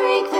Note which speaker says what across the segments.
Speaker 1: drink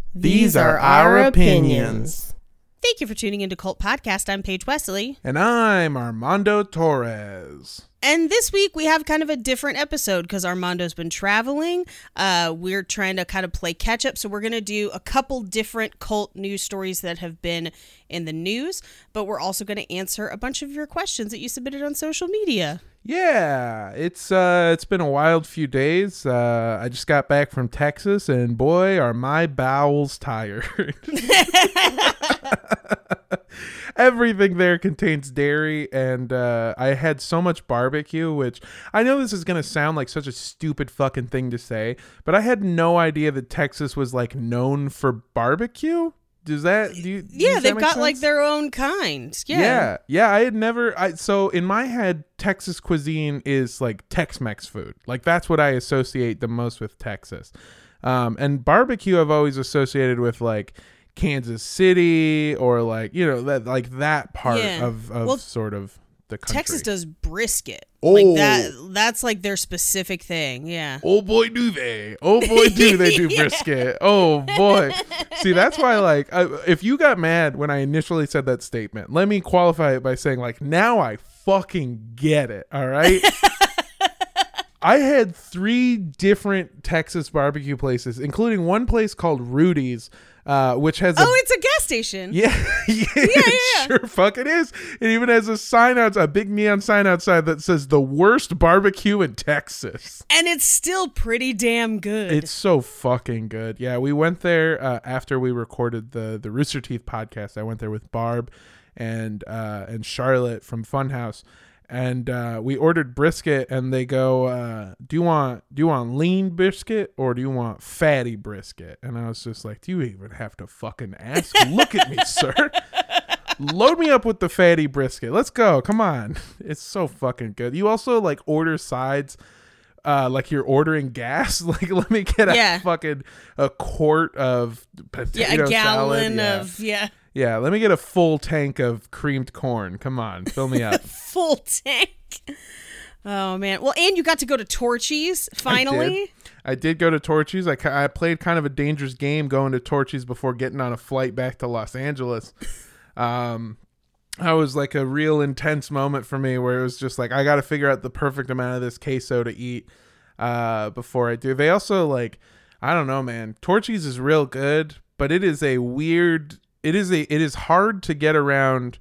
Speaker 2: These are our opinions.
Speaker 3: Thank you for tuning into Cult Podcast. I'm Paige Wesley.
Speaker 2: And I'm Armando Torres.
Speaker 3: And this week we have kind of a different episode because Armando's been traveling. Uh, we're trying to kind of play catch up. So we're going to do a couple different cult news stories that have been in the news, but we're also going to answer a bunch of your questions that you submitted on social media.
Speaker 2: Yeah, it's uh it's been a wild few days. Uh I just got back from Texas and boy are my bowels tired. Everything there contains dairy and uh I had so much barbecue which I know this is to sound like such a stupid fucking thing to say, but I had no idea that Texas was like known for barbecue. Does that do you,
Speaker 3: Yeah, they've got like their own kind. Yeah.
Speaker 2: Yeah, yeah. I had never. I so in my head, Texas cuisine is like Tex-Mex food. Like that's what I associate the most with Texas. Um, and barbecue, I've always associated with like Kansas City or like you know that like that part
Speaker 3: Yeah.
Speaker 2: of of
Speaker 3: Well,
Speaker 2: sort of the country.
Speaker 3: Texas does brisket.
Speaker 2: Oh.
Speaker 3: Like that that's like their specific thing. Yeah.
Speaker 2: Oh boy, do they! Oh boy, do they do brisket! Oh boy. See, that's why, like, I, if you got mad when I initially said that statement, let me qualify it by saying, like, now I fucking get it. All right. I had three different Texas barbecue places, including one place called Rudy's, uh, which has a
Speaker 3: Oh, it's a gas station.
Speaker 2: yeah, yeah, it
Speaker 3: yeah.
Speaker 2: sure fuck it is. It even has a sign out, a big neon sign outside that says "the worst barbecue in Texas."
Speaker 3: And it's still pretty damn good.
Speaker 2: It's so fucking good. Yeah, we went there uh, after we recorded the the Rooster Teeth podcast. I went there with Barb and uh, and Charlotte from Funhouse, and uh, we ordered brisket. And they go, uh, "Do you want do you want lean brisket or do you want fatty brisket?" And I was just like, "Do you even have to fucking ask? Look at me, sir." Load me up with the fatty brisket. Let's go. Come on. It's so fucking good. You also like order sides uh like you're ordering gas. Like let me get a
Speaker 3: Yeah.
Speaker 2: fucking a quart of potato
Speaker 3: yeah, a
Speaker 2: salad.
Speaker 3: gallon
Speaker 2: Yeah.
Speaker 3: of yeah,
Speaker 2: Yeah, let me get a full tank of creamed corn. Come on, fill me up.
Speaker 3: full tank. Oh man. Well, and you got to go to Torchy's
Speaker 2: I
Speaker 3: finally.
Speaker 2: did. I did go to Torchy's. I, I played kind of a dangerous game going to Torchy's before getting on a flight back to Los Angeles. Um, that was like a real intense moment for me where it was just like I got to figure out the perfect amount of this queso to eat uh, before I do. They also like I don't know, man. Torchy's is real good, but it is a weird. It is a. It is hard to get around.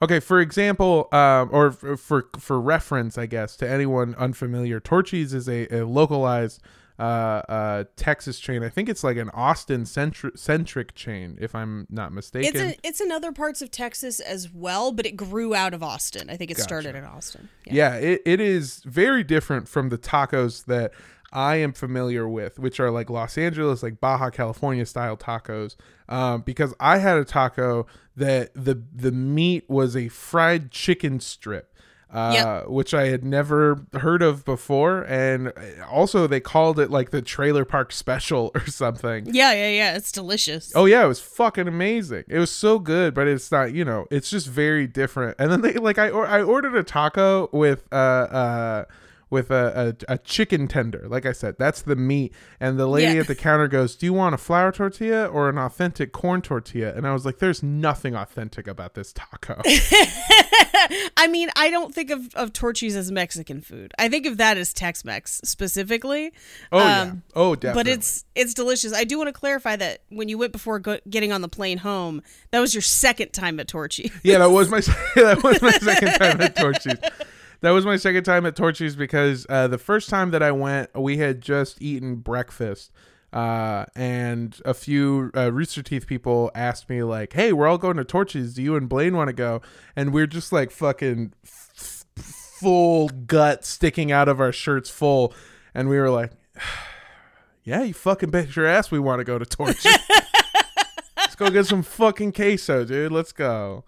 Speaker 2: Okay, for example, um, or f- for for reference, I guess to anyone unfamiliar, Torchy's is a, a localized uh, uh, Texas chain. I think it's like an Austin centri- centric chain, if I'm not mistaken.
Speaker 3: It's a, it's in other parts of Texas as well, but it grew out of Austin. I think it started in Austin.
Speaker 2: yeah, it, it is very different from the tacos that I am familiar with, which are like Los Angeles, like Baja California style tacos. Um, because I had a taco that the the meat was a fried chicken strip. Uh,
Speaker 3: Yep.
Speaker 2: which I had never heard of before, and also they called it like the trailer park special or something.
Speaker 3: Yeah, yeah, yeah. It's delicious.
Speaker 2: Oh yeah, it was fucking amazing. It was so good, but it's not, you know, it's just very different. And then they like I or, I ordered a taco with uh uh with a, a, a chicken tender. Like I said, that's the meat. And the lady
Speaker 3: Yeah.
Speaker 2: at the counter goes, "Do you want a flour tortilla or an authentic corn tortilla?" And I was like, "There's nothing authentic about this taco."
Speaker 3: I mean, I don't think of, of Torchy's as Mexican food. I think of that as Tex Mex specifically.
Speaker 2: Oh yeah.
Speaker 3: Um,
Speaker 2: Oh definitely.
Speaker 3: But it's it's delicious. I do want to clarify that when you went before go- getting on the plane home, that was your second time at Torchy.
Speaker 2: Yeah, that was my that was my second time at Torchy's. That was my second time at Torchy's because uh, the first time that I went, we had just eaten breakfast, uh, and a few uh, Rooster Teeth people asked me like, "Hey, we're all going to Torchy's. Do you and Blaine want to go?" And we're just like fucking f- full gut sticking out of our shirts, full. and we were like, "Yeah, you fucking bet your ass we want to go to Torchy. Let's go get some fucking queso, dude. Let's go."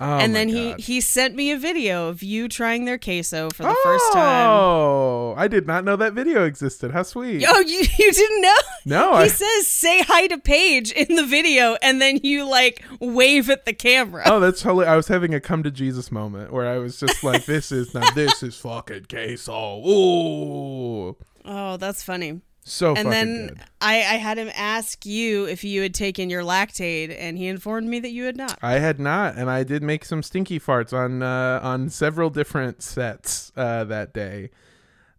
Speaker 2: Oh
Speaker 3: and then
Speaker 2: God.
Speaker 3: he he sent me a video of you trying their queso for the first time.
Speaker 2: Oh, I did not know that video existed. How sweet.
Speaker 3: Oh, you you didn't know?
Speaker 2: No,
Speaker 3: he
Speaker 2: I-
Speaker 3: says say hi to Paige in the video, and then you like wave at the camera.
Speaker 2: Oh, that's totally. I was having a come to Jesus moment where I was just like, this is not, this is fucking queso. Ooh.
Speaker 3: Oh, that's funny.
Speaker 2: So
Speaker 3: and
Speaker 2: fucking
Speaker 3: then
Speaker 2: good.
Speaker 3: I, I had him ask you if you had taken your lactate, and he informed me that you had not.
Speaker 2: I had not, and I did make some stinky farts on uh, on several different sets uh, that day.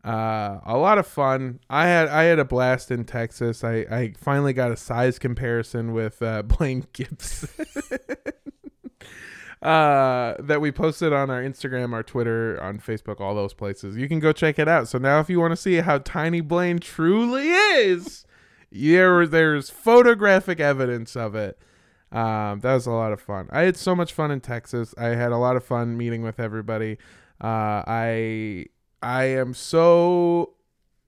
Speaker 2: Uh, a lot of fun. I had I had a blast in Texas. I, I finally got a size comparison with uh, Blaine Gibson. uh that we posted on our Instagram, our Twitter, on Facebook, all those places. You can go check it out. So now if you want to see how tiny Blaine truly is, there there's photographic evidence of it. Um, that was a lot of fun. I had so much fun in Texas. I had a lot of fun meeting with everybody. Uh, I I am so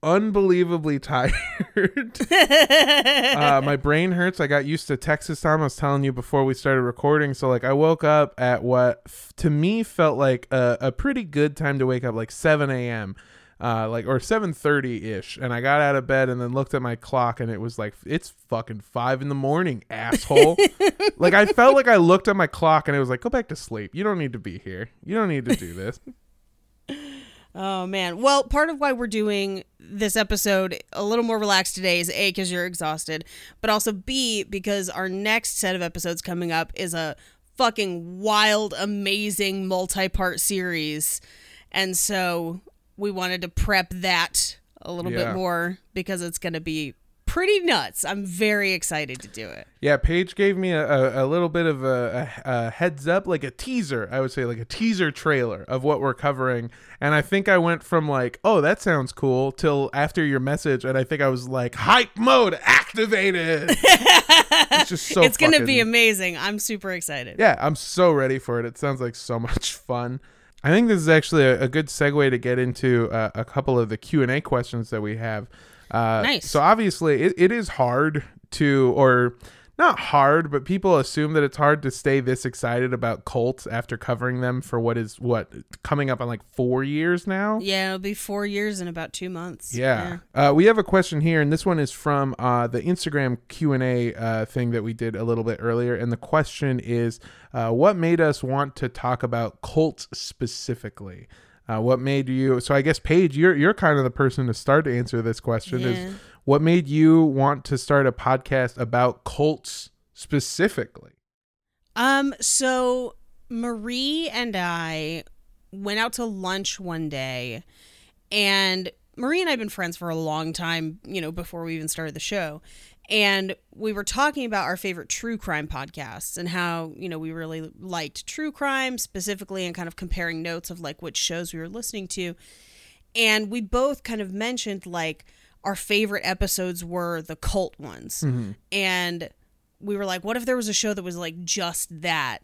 Speaker 2: unbelievably tired. uh, my brain hurts. I got used to Texas time. I was telling you before we started recording. So like I woke up at what f- to me felt like a, a pretty good time to wake up, like 7 a.m. Uh, like or 7:30 ish, and I got out of bed and then looked at my clock, and it was like it's fucking five in the morning, asshole. like I felt like I looked at my clock and it was like, go back to sleep. You don't need to be here. You don't need to do this.
Speaker 3: Oh man. Well, part of why we're doing this episode a little more relaxed today is A because you're exhausted, but also B because our next set of episodes coming up is a fucking wild, amazing multi-part series. And so we wanted to prep that a little
Speaker 2: Yeah.
Speaker 3: bit more because it's going to be pretty nuts. I'm very excited to do it.
Speaker 2: Yeah, Paige gave me a, a, a little bit of a, a, heads up, like a teaser, I would say, like a teaser trailer of what we're covering. And I think I went from like, oh, that sounds cool, till after your message. And I think I was like, hype mode activated. it's just so
Speaker 3: it's going to be amazing. I'm super excited.
Speaker 2: yeah, I'm so ready for it. It sounds like so much fun. I think this is actually a, a good segue to get into uh, a couple of the Q and A questions that we have. Uh,
Speaker 3: Nice.
Speaker 2: So obviously, it, it is hard to, or not hard, but people assume that it's hard to stay this excited about cults after covering them for what is what coming up on like four years now.
Speaker 3: Yeah, it'll be four years in about two months.
Speaker 2: Yeah. Uh, we have a question here, and this one is from uh, the Instagram Q and A uh, thing that we did a little bit earlier. And the question is, uh, what made us want to talk about cults specifically? Uh, what made you? So I guess Paige, you're you're kind of the person to start to answer this question.
Speaker 3: Yeah.
Speaker 2: Is what made you want to start a podcast about cults specifically?
Speaker 3: Um, so Marie and I went out to lunch one day, and Marie and I have been friends for a long time, you know, before we even started the show. And we were talking about our favorite true crime podcasts and how, you know, we really liked true crime specifically and kind of comparing notes of like which shows we were listening to. And we both kind of mentioned like our favorite episodes were the cult ones. Mm-hmm. And we were like, what if there was a show that was like just that?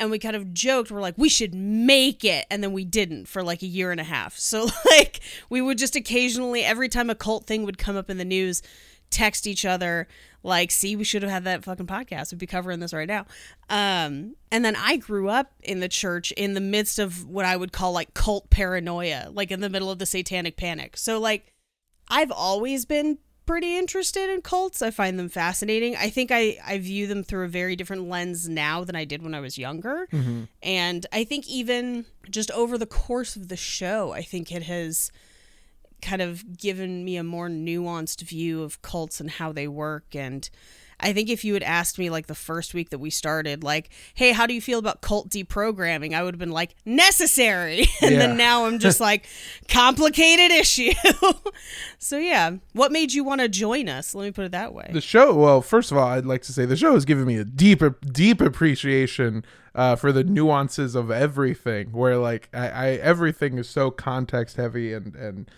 Speaker 3: And we kind of joked, we're like, we should make it. And then we didn't for like a year and a half. So, like, we would just occasionally, every time a cult thing would come up in the news, text each other, like, see, we should have had that fucking podcast. We'd be covering this right now. Um, and then I grew up in the church in the midst of what I would call like cult paranoia, like in the middle of the satanic panic. So, like, I've always been pretty interested in cults. I find them fascinating. I think I, I view them through a very different lens now than I did when I was younger. And I think even just over the course of the show, I think it has kind of given me a more nuanced view of cults and how they work. And I think if you had asked me like the first week that we started, like, hey, how do you feel about cult deprogramming? I would have been like, necessary. And
Speaker 2: Yeah.
Speaker 3: then now I'm just like, complicated issue. so yeah, what made you want to join us? Let me put it that way.
Speaker 2: The show, well, first of all, I'd like to say the show has given me a deep, deep appreciation uh, for the nuances of everything. Where like I, I everything is so context heavy and and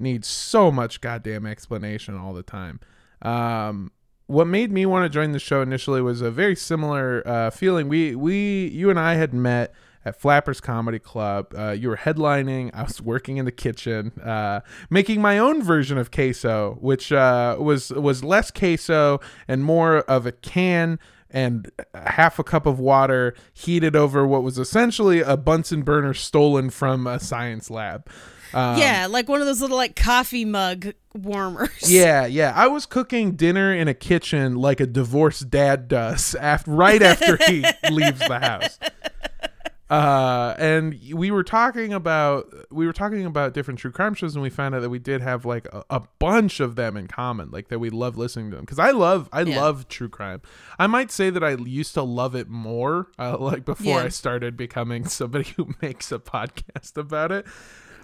Speaker 2: needs so much goddamn explanation all the time. Um, what made me want to join the show initially was a very similar uh, feeling. We we you and I had met at Flappers Comedy Club. Uh, you were headlining. I was working in the kitchen, uh, making my own version of queso, which uh, was was less queso and more of a can and half a cup of water heated over what was essentially a Bunsen burner stolen from a science lab. Um,
Speaker 3: yeah, like one of those little like coffee mug warmers.
Speaker 2: Yeah, yeah. I was cooking dinner in a kitchen like a divorced dad does after right after he leaves the house. Uh, and we were talking about we were talking about different true crime shows, and we found out that we did have like a, a bunch of them in common, like that we love listening to them. Because I love I
Speaker 3: Yeah.
Speaker 2: love true crime. I might say that I used to love it more, uh, like before
Speaker 3: Yeah.
Speaker 2: I started becoming somebody who makes a podcast about it.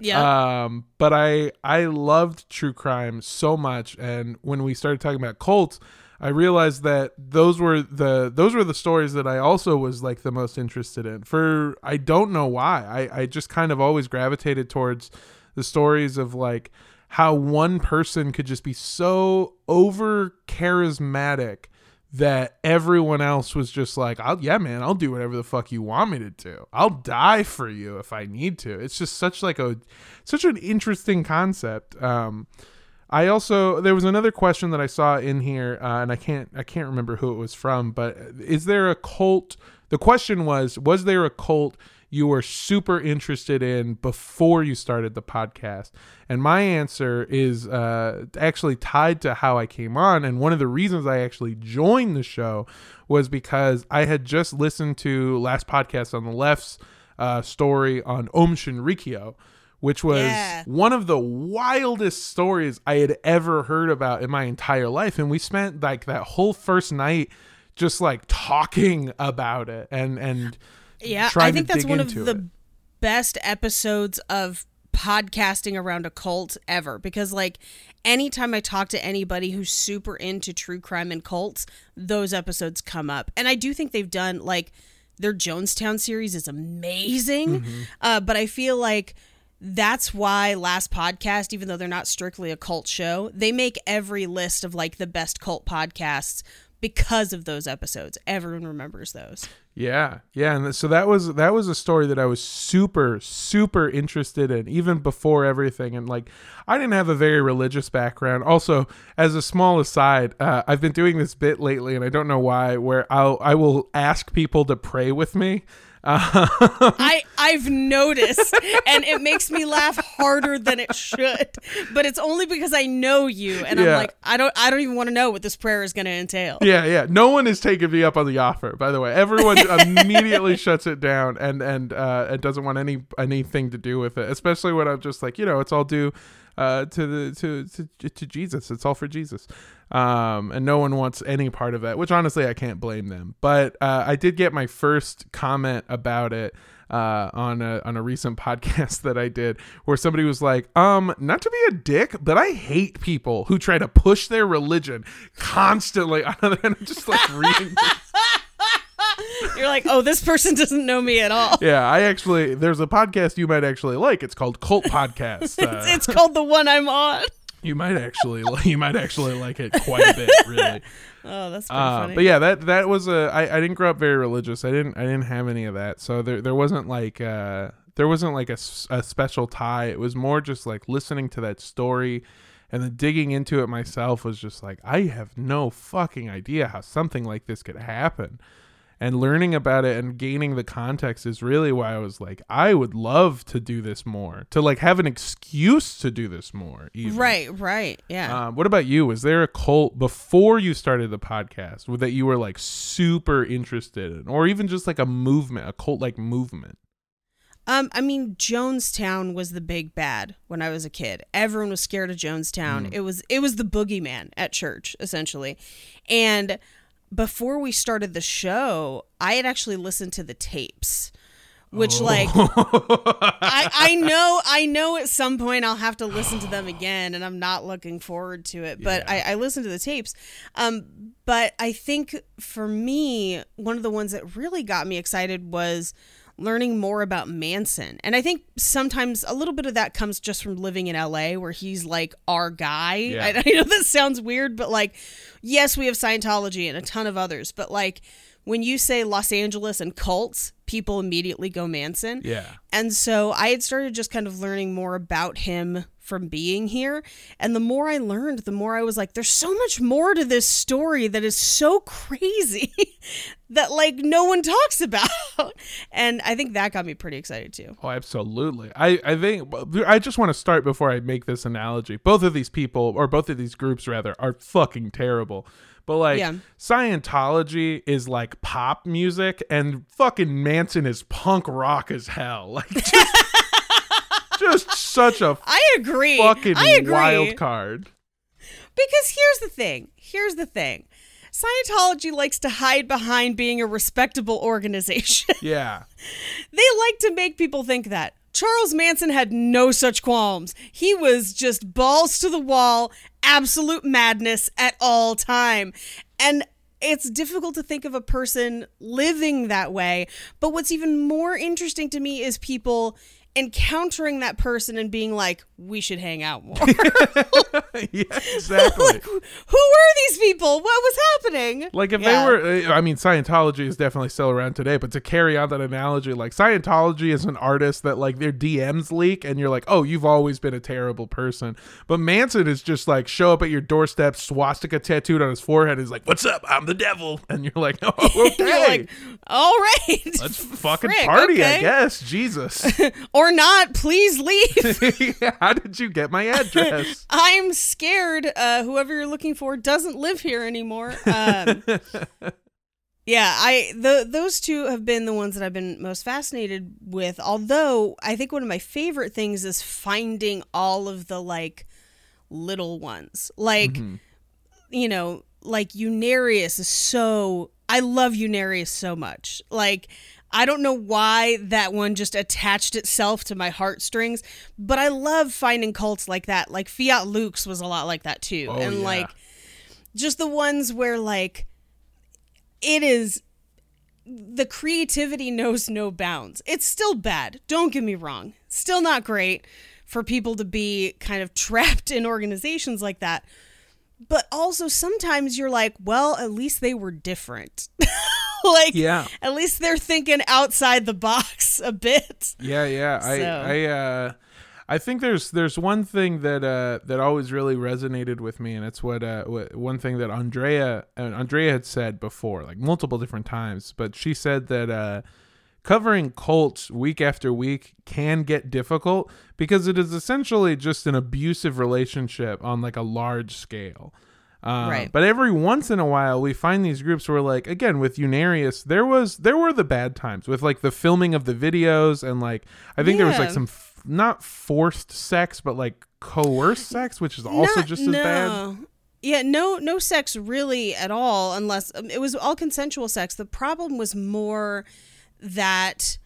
Speaker 3: Yeah.
Speaker 2: Um, but I I loved true crime so much, and when we started talking about cults, I realized that those were the those were the stories that I also was like the most interested in. For I don't know why, I I just kind of always gravitated towards the stories of like how one person could just be so over charismatic that everyone else was just like, I'll, yeah, man, I'll do whatever the fuck you want me to do. I'll die for you if I need to. It's just such like a, such an interesting concept. Um, I also there was another question that I saw in here, uh, and I can't I can't remember who it was from, but is there a cult? The question was, was there a cult you were super interested in before you started the podcast? And my answer is uh, actually tied to how I came on, and one of the reasons I actually joined the show was because I had just listened to last podcast on the left's uh, story on Aum Shinrikyo which was
Speaker 3: Yeah.
Speaker 2: one of the wildest stories I had ever heard about in my entire life. And we spent like that whole first night just like talking about it and and
Speaker 3: Yeah, I think that's one of the
Speaker 2: it.
Speaker 3: best episodes of podcasting around a cult ever because like anytime I talk to anybody who's super into true crime and cults, those episodes come up. And I do think they've done like their Jonestown series is amazing.
Speaker 2: Mm-hmm.
Speaker 3: Uh, but I feel like that's why last podcast even though they're not strictly a cult show they make every list of like the best cult podcasts because of those episodes. Everyone remembers those.
Speaker 2: Yeah, yeah, and so that was that was a story that I was super super interested in even before everything, and like I didn't have a very religious background. Also, as a small aside, uh, I've been doing this bit lately, and I don't know why, where I'll I will ask people to pray with me. Uh,
Speaker 3: I I've noticed, and it makes me laugh harder than it should. But it's only because I know you, and
Speaker 2: Yeah.
Speaker 3: I'm like, I don't I don't even want to know what this prayer is going to entail.
Speaker 2: yeah, yeah. No one is taking me up on the offer. By the way, everyone immediately shuts it down and and uh, and doesn't want any anything to do with it. Especially when I'm just like, you know, it's all due uh, to the to, to to Jesus. It's all for Jesus. Um, and no one wants any part of that. Which honestly, I can't blame them. But uh, I did get my first comment about it uh, on a on a recent podcast that I did, where somebody was like, "Um, not to be a dick, but I hate people who try to push their religion constantly." and I'm just like reading. this.
Speaker 3: You're like, oh, this person doesn't know me at all.
Speaker 2: Yeah, I actually there's a podcast you might actually like. It's called Cult Podcast. Uh,
Speaker 3: It's called the one I'm on.
Speaker 2: you might actually you might actually like it quite a bit, really.
Speaker 3: Oh, that's pretty
Speaker 2: Uh,
Speaker 3: funny.
Speaker 2: but yeah, that that was a. I, I didn't grow up very religious. I didn't I didn't have any of that. So there there wasn't like uh there wasn't like a, a special tie. It was more just like listening to that story, and then digging into it myself was just like I have no fucking idea how something like this could happen. And learning about it and gaining the context is really why I was like, I would love to do this more, to like have an excuse to do this more. Even.
Speaker 3: right, right, yeah.
Speaker 2: Um, what about you? Was there a cult before you started the podcast that you were like super interested in, or even just like a movement, a cult like movement?
Speaker 3: Um, I mean, Jonestown was the big bad when I was a kid. Everyone was scared of Jonestown. It was it was the boogeyman at church, essentially. And before we started the show, I had actually listened to the tapes. Which like I, I know I know at some point I'll have to listen to them again and I'm not looking forward to it. But I, I listened to the tapes. Um but I think for me, one of the ones that really got me excited was learning more about Manson. And I think sometimes a little bit of that comes just from living in LA where he's like our guy.
Speaker 2: Yeah.
Speaker 3: I, I know this sounds weird, but like, yes, we have Scientology and a ton of others, but like when you say Los Angeles and cults, people immediately go Manson.
Speaker 2: Yeah.
Speaker 3: And so I had started just kind of learning more about him from being here. And the more I learned, the more I was like, there's so much more to this story that is so crazy that like no one talks about. and I think that got me pretty excited too.
Speaker 2: Oh, absolutely. I, I think I just want to start before I make this analogy. Both of these people, or both of these groups rather, are fucking terrible. But like
Speaker 3: Yeah.
Speaker 2: Scientology is like pop music, and fucking Manson is punk rock as hell. Like just, just such a
Speaker 3: I agree.
Speaker 2: fucking
Speaker 3: I agree.
Speaker 2: wild card.
Speaker 3: Because here's the thing. Here's the thing. Scientology likes to hide behind being a respectable organization.
Speaker 2: Yeah.
Speaker 3: they like to make people think that. Charles Manson had no such qualms. He was just balls to the wall, absolute madness at all time. And it's difficult to think of a person living that way. But what's even more interesting to me is people encountering that person and being like, we should hang out more.
Speaker 2: yeah, exactly.
Speaker 3: like, who were these people? What was happening?
Speaker 2: Like if
Speaker 3: Yeah.
Speaker 2: they were, eh, I mean, Scientology is definitely still around today. But to carry on that analogy, like Scientology is an artist that like their DMs leak, and you're like, oh, you've always been a terrible person. But Manson is just like show up at your doorstep, swastika tattooed on his forehead. Is like, what's up? I'm the devil, and you're like, oh, okay,
Speaker 3: You're like, all right.
Speaker 2: let's fucking
Speaker 3: Frick,
Speaker 2: party, I guess. Jesus,
Speaker 3: or not, please leave.
Speaker 2: How did you get my address?
Speaker 3: I'm scared. Uh, whoever you're looking for doesn't live here anymore. Um, yeah, I the those two have been the ones that I've been most fascinated with. Although I think one of my favorite things is finding all of the like little ones, like you know, like Unarius is so. I love Unarius so much. Like. I don't know why that one just attached itself to my heartstrings, but I love finding cults like that. Like Fiat Lux was a lot like that too.
Speaker 2: Oh,
Speaker 3: and
Speaker 2: yeah.
Speaker 3: like just the ones where like it is the creativity knows no bounds. It's still bad. Don't get me wrong. Still not great for people to be kind of trapped in organizations like that. But also sometimes you're like, well, at least they were different. like
Speaker 2: Yeah.
Speaker 3: at least they're thinking outside the box a bit.
Speaker 2: Yeah, yeah. I I uh I think there's there's one thing that uh that always really resonated with me and it's what uh what, one thing that Andrea and Andrea had said before like multiple different times but she said that uh covering cults week after week can get difficult because it is essentially just an abusive relationship on like a large scale. Uh,
Speaker 3: Right.
Speaker 2: But every once in a while, we find these groups where, like, again, with Unarius, there was there were the bad times with like the filming of the videos and like I think there was like some f- not forced sex, but like coerced sex, which is also
Speaker 3: Not-
Speaker 2: just as bad.
Speaker 3: Yeah, no, no sex really at all, unless um, it was all consensual sex. The problem was more that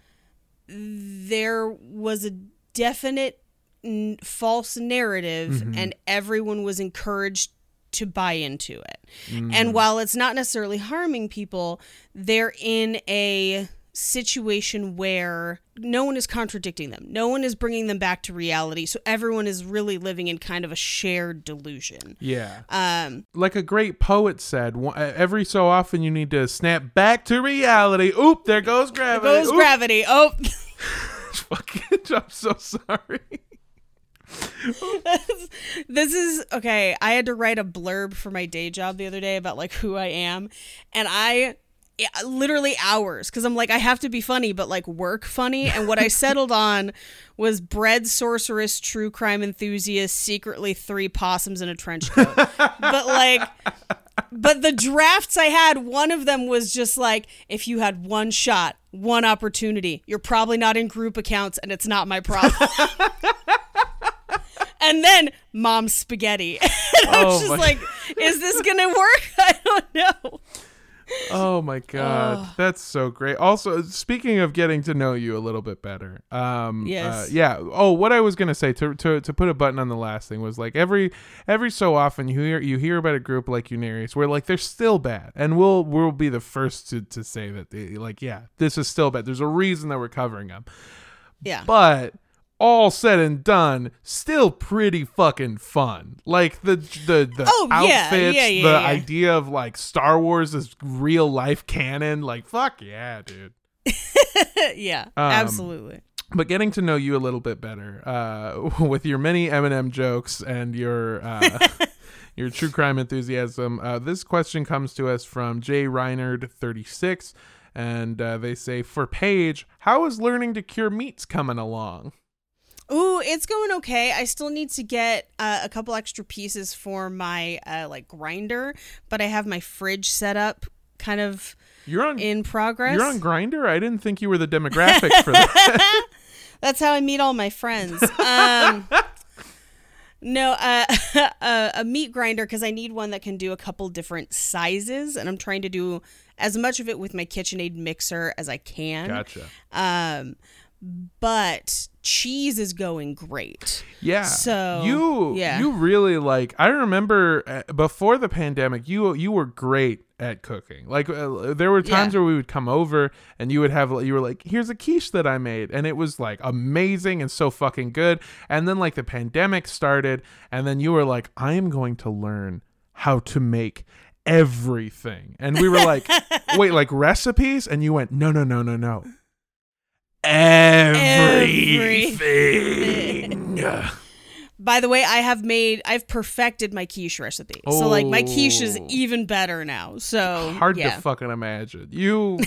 Speaker 3: there was a definite n- false narrative,
Speaker 2: Mm-hmm.
Speaker 3: and everyone was encouraged to buy into it.
Speaker 2: Mm.
Speaker 3: And while it's not necessarily harming people, they're in a situation where no one is contradicting them. No one is bringing them back to reality. So everyone is really living in kind of a shared delusion.
Speaker 2: Yeah.
Speaker 3: Um,
Speaker 2: like a great poet said, every so often you need to snap back to reality. Oop, there goes gravity.
Speaker 3: There goes
Speaker 2: Oop.
Speaker 3: gravity. Oh,
Speaker 2: Fucking, I'm so sorry.
Speaker 3: this is okay. I had to write a blurb for my day job the other day about like who I am, and I eh, literally hours because I'm like I have to be funny, but like work funny. And what I settled on was bread sorceress, true crime enthusiast, secretly three possums in a trench coat. but like. But the drafts I had, one of them was just like, if you had one shot, one opportunity, you're probably not in group accounts and it's not my problem. and then mom's spaghetti. And I was
Speaker 2: Oh
Speaker 3: just
Speaker 2: my-
Speaker 3: like, is this gonna work? I don't know.
Speaker 2: Oh my god, that's so great. Also, speaking of getting to know you a little bit better, um,
Speaker 3: Yes.
Speaker 2: uh, yeah. Oh, what I was gonna say to, to to put a button on the last thing was like every every so often you hear you hear about a group like Unarius where like they're still bad, and we'll we'll be the first to to say that they, like yeah, this is still bad. There's a reason that we're covering them,
Speaker 3: Yeah.
Speaker 2: but all said and done, still pretty fucking fun. Like the the the
Speaker 3: Oh,
Speaker 2: outfits,
Speaker 3: yeah, yeah,
Speaker 2: the
Speaker 3: yeah.
Speaker 2: idea of like Star Wars as real life canon. Like fuck yeah, dude.
Speaker 3: yeah,
Speaker 2: Um,
Speaker 3: absolutely.
Speaker 2: but getting to know you a little bit better uh, with your many Eminem jokes and your uh, your true crime enthusiasm. Uh, this question comes to us from Jay Reinard, thirty six, and uh, they say for Paige, how is learning to cure meats coming along?
Speaker 3: Ooh, it's going okay. I still need to get uh, a couple extra pieces for my uh, like grinder, but I have my fridge set up kind of
Speaker 2: You're on
Speaker 3: in progress.
Speaker 2: you're on Grindr. I didn't think you were the demographic for that.
Speaker 3: That's how I meet all my friends. Um, no, uh, a, a meat grinder because I need one that can do a couple different sizes, and I'm trying to do as much of it with my KitchenAid mixer as I can.
Speaker 2: gotcha.
Speaker 3: Um, but cheese is going great.
Speaker 2: Yeah.
Speaker 3: So,
Speaker 2: you
Speaker 3: yeah.
Speaker 2: you really like I remember uh, before the pandemic you you were great at cooking. Like uh, there were times
Speaker 3: Yeah.
Speaker 2: where we would come over and you would have you were like here's a quiche that I made and it was like amazing and so fucking good. And then like the pandemic started and then you were like I am going to learn how to make everything. And we were like wait like recipes and you went no no no no no. Everything.
Speaker 3: By the way, I have made, I've perfected my quiche recipe. So, like, my quiche is
Speaker 2: Oh.
Speaker 3: even better now. So,
Speaker 2: hard
Speaker 3: yeah.
Speaker 2: to fucking imagine. You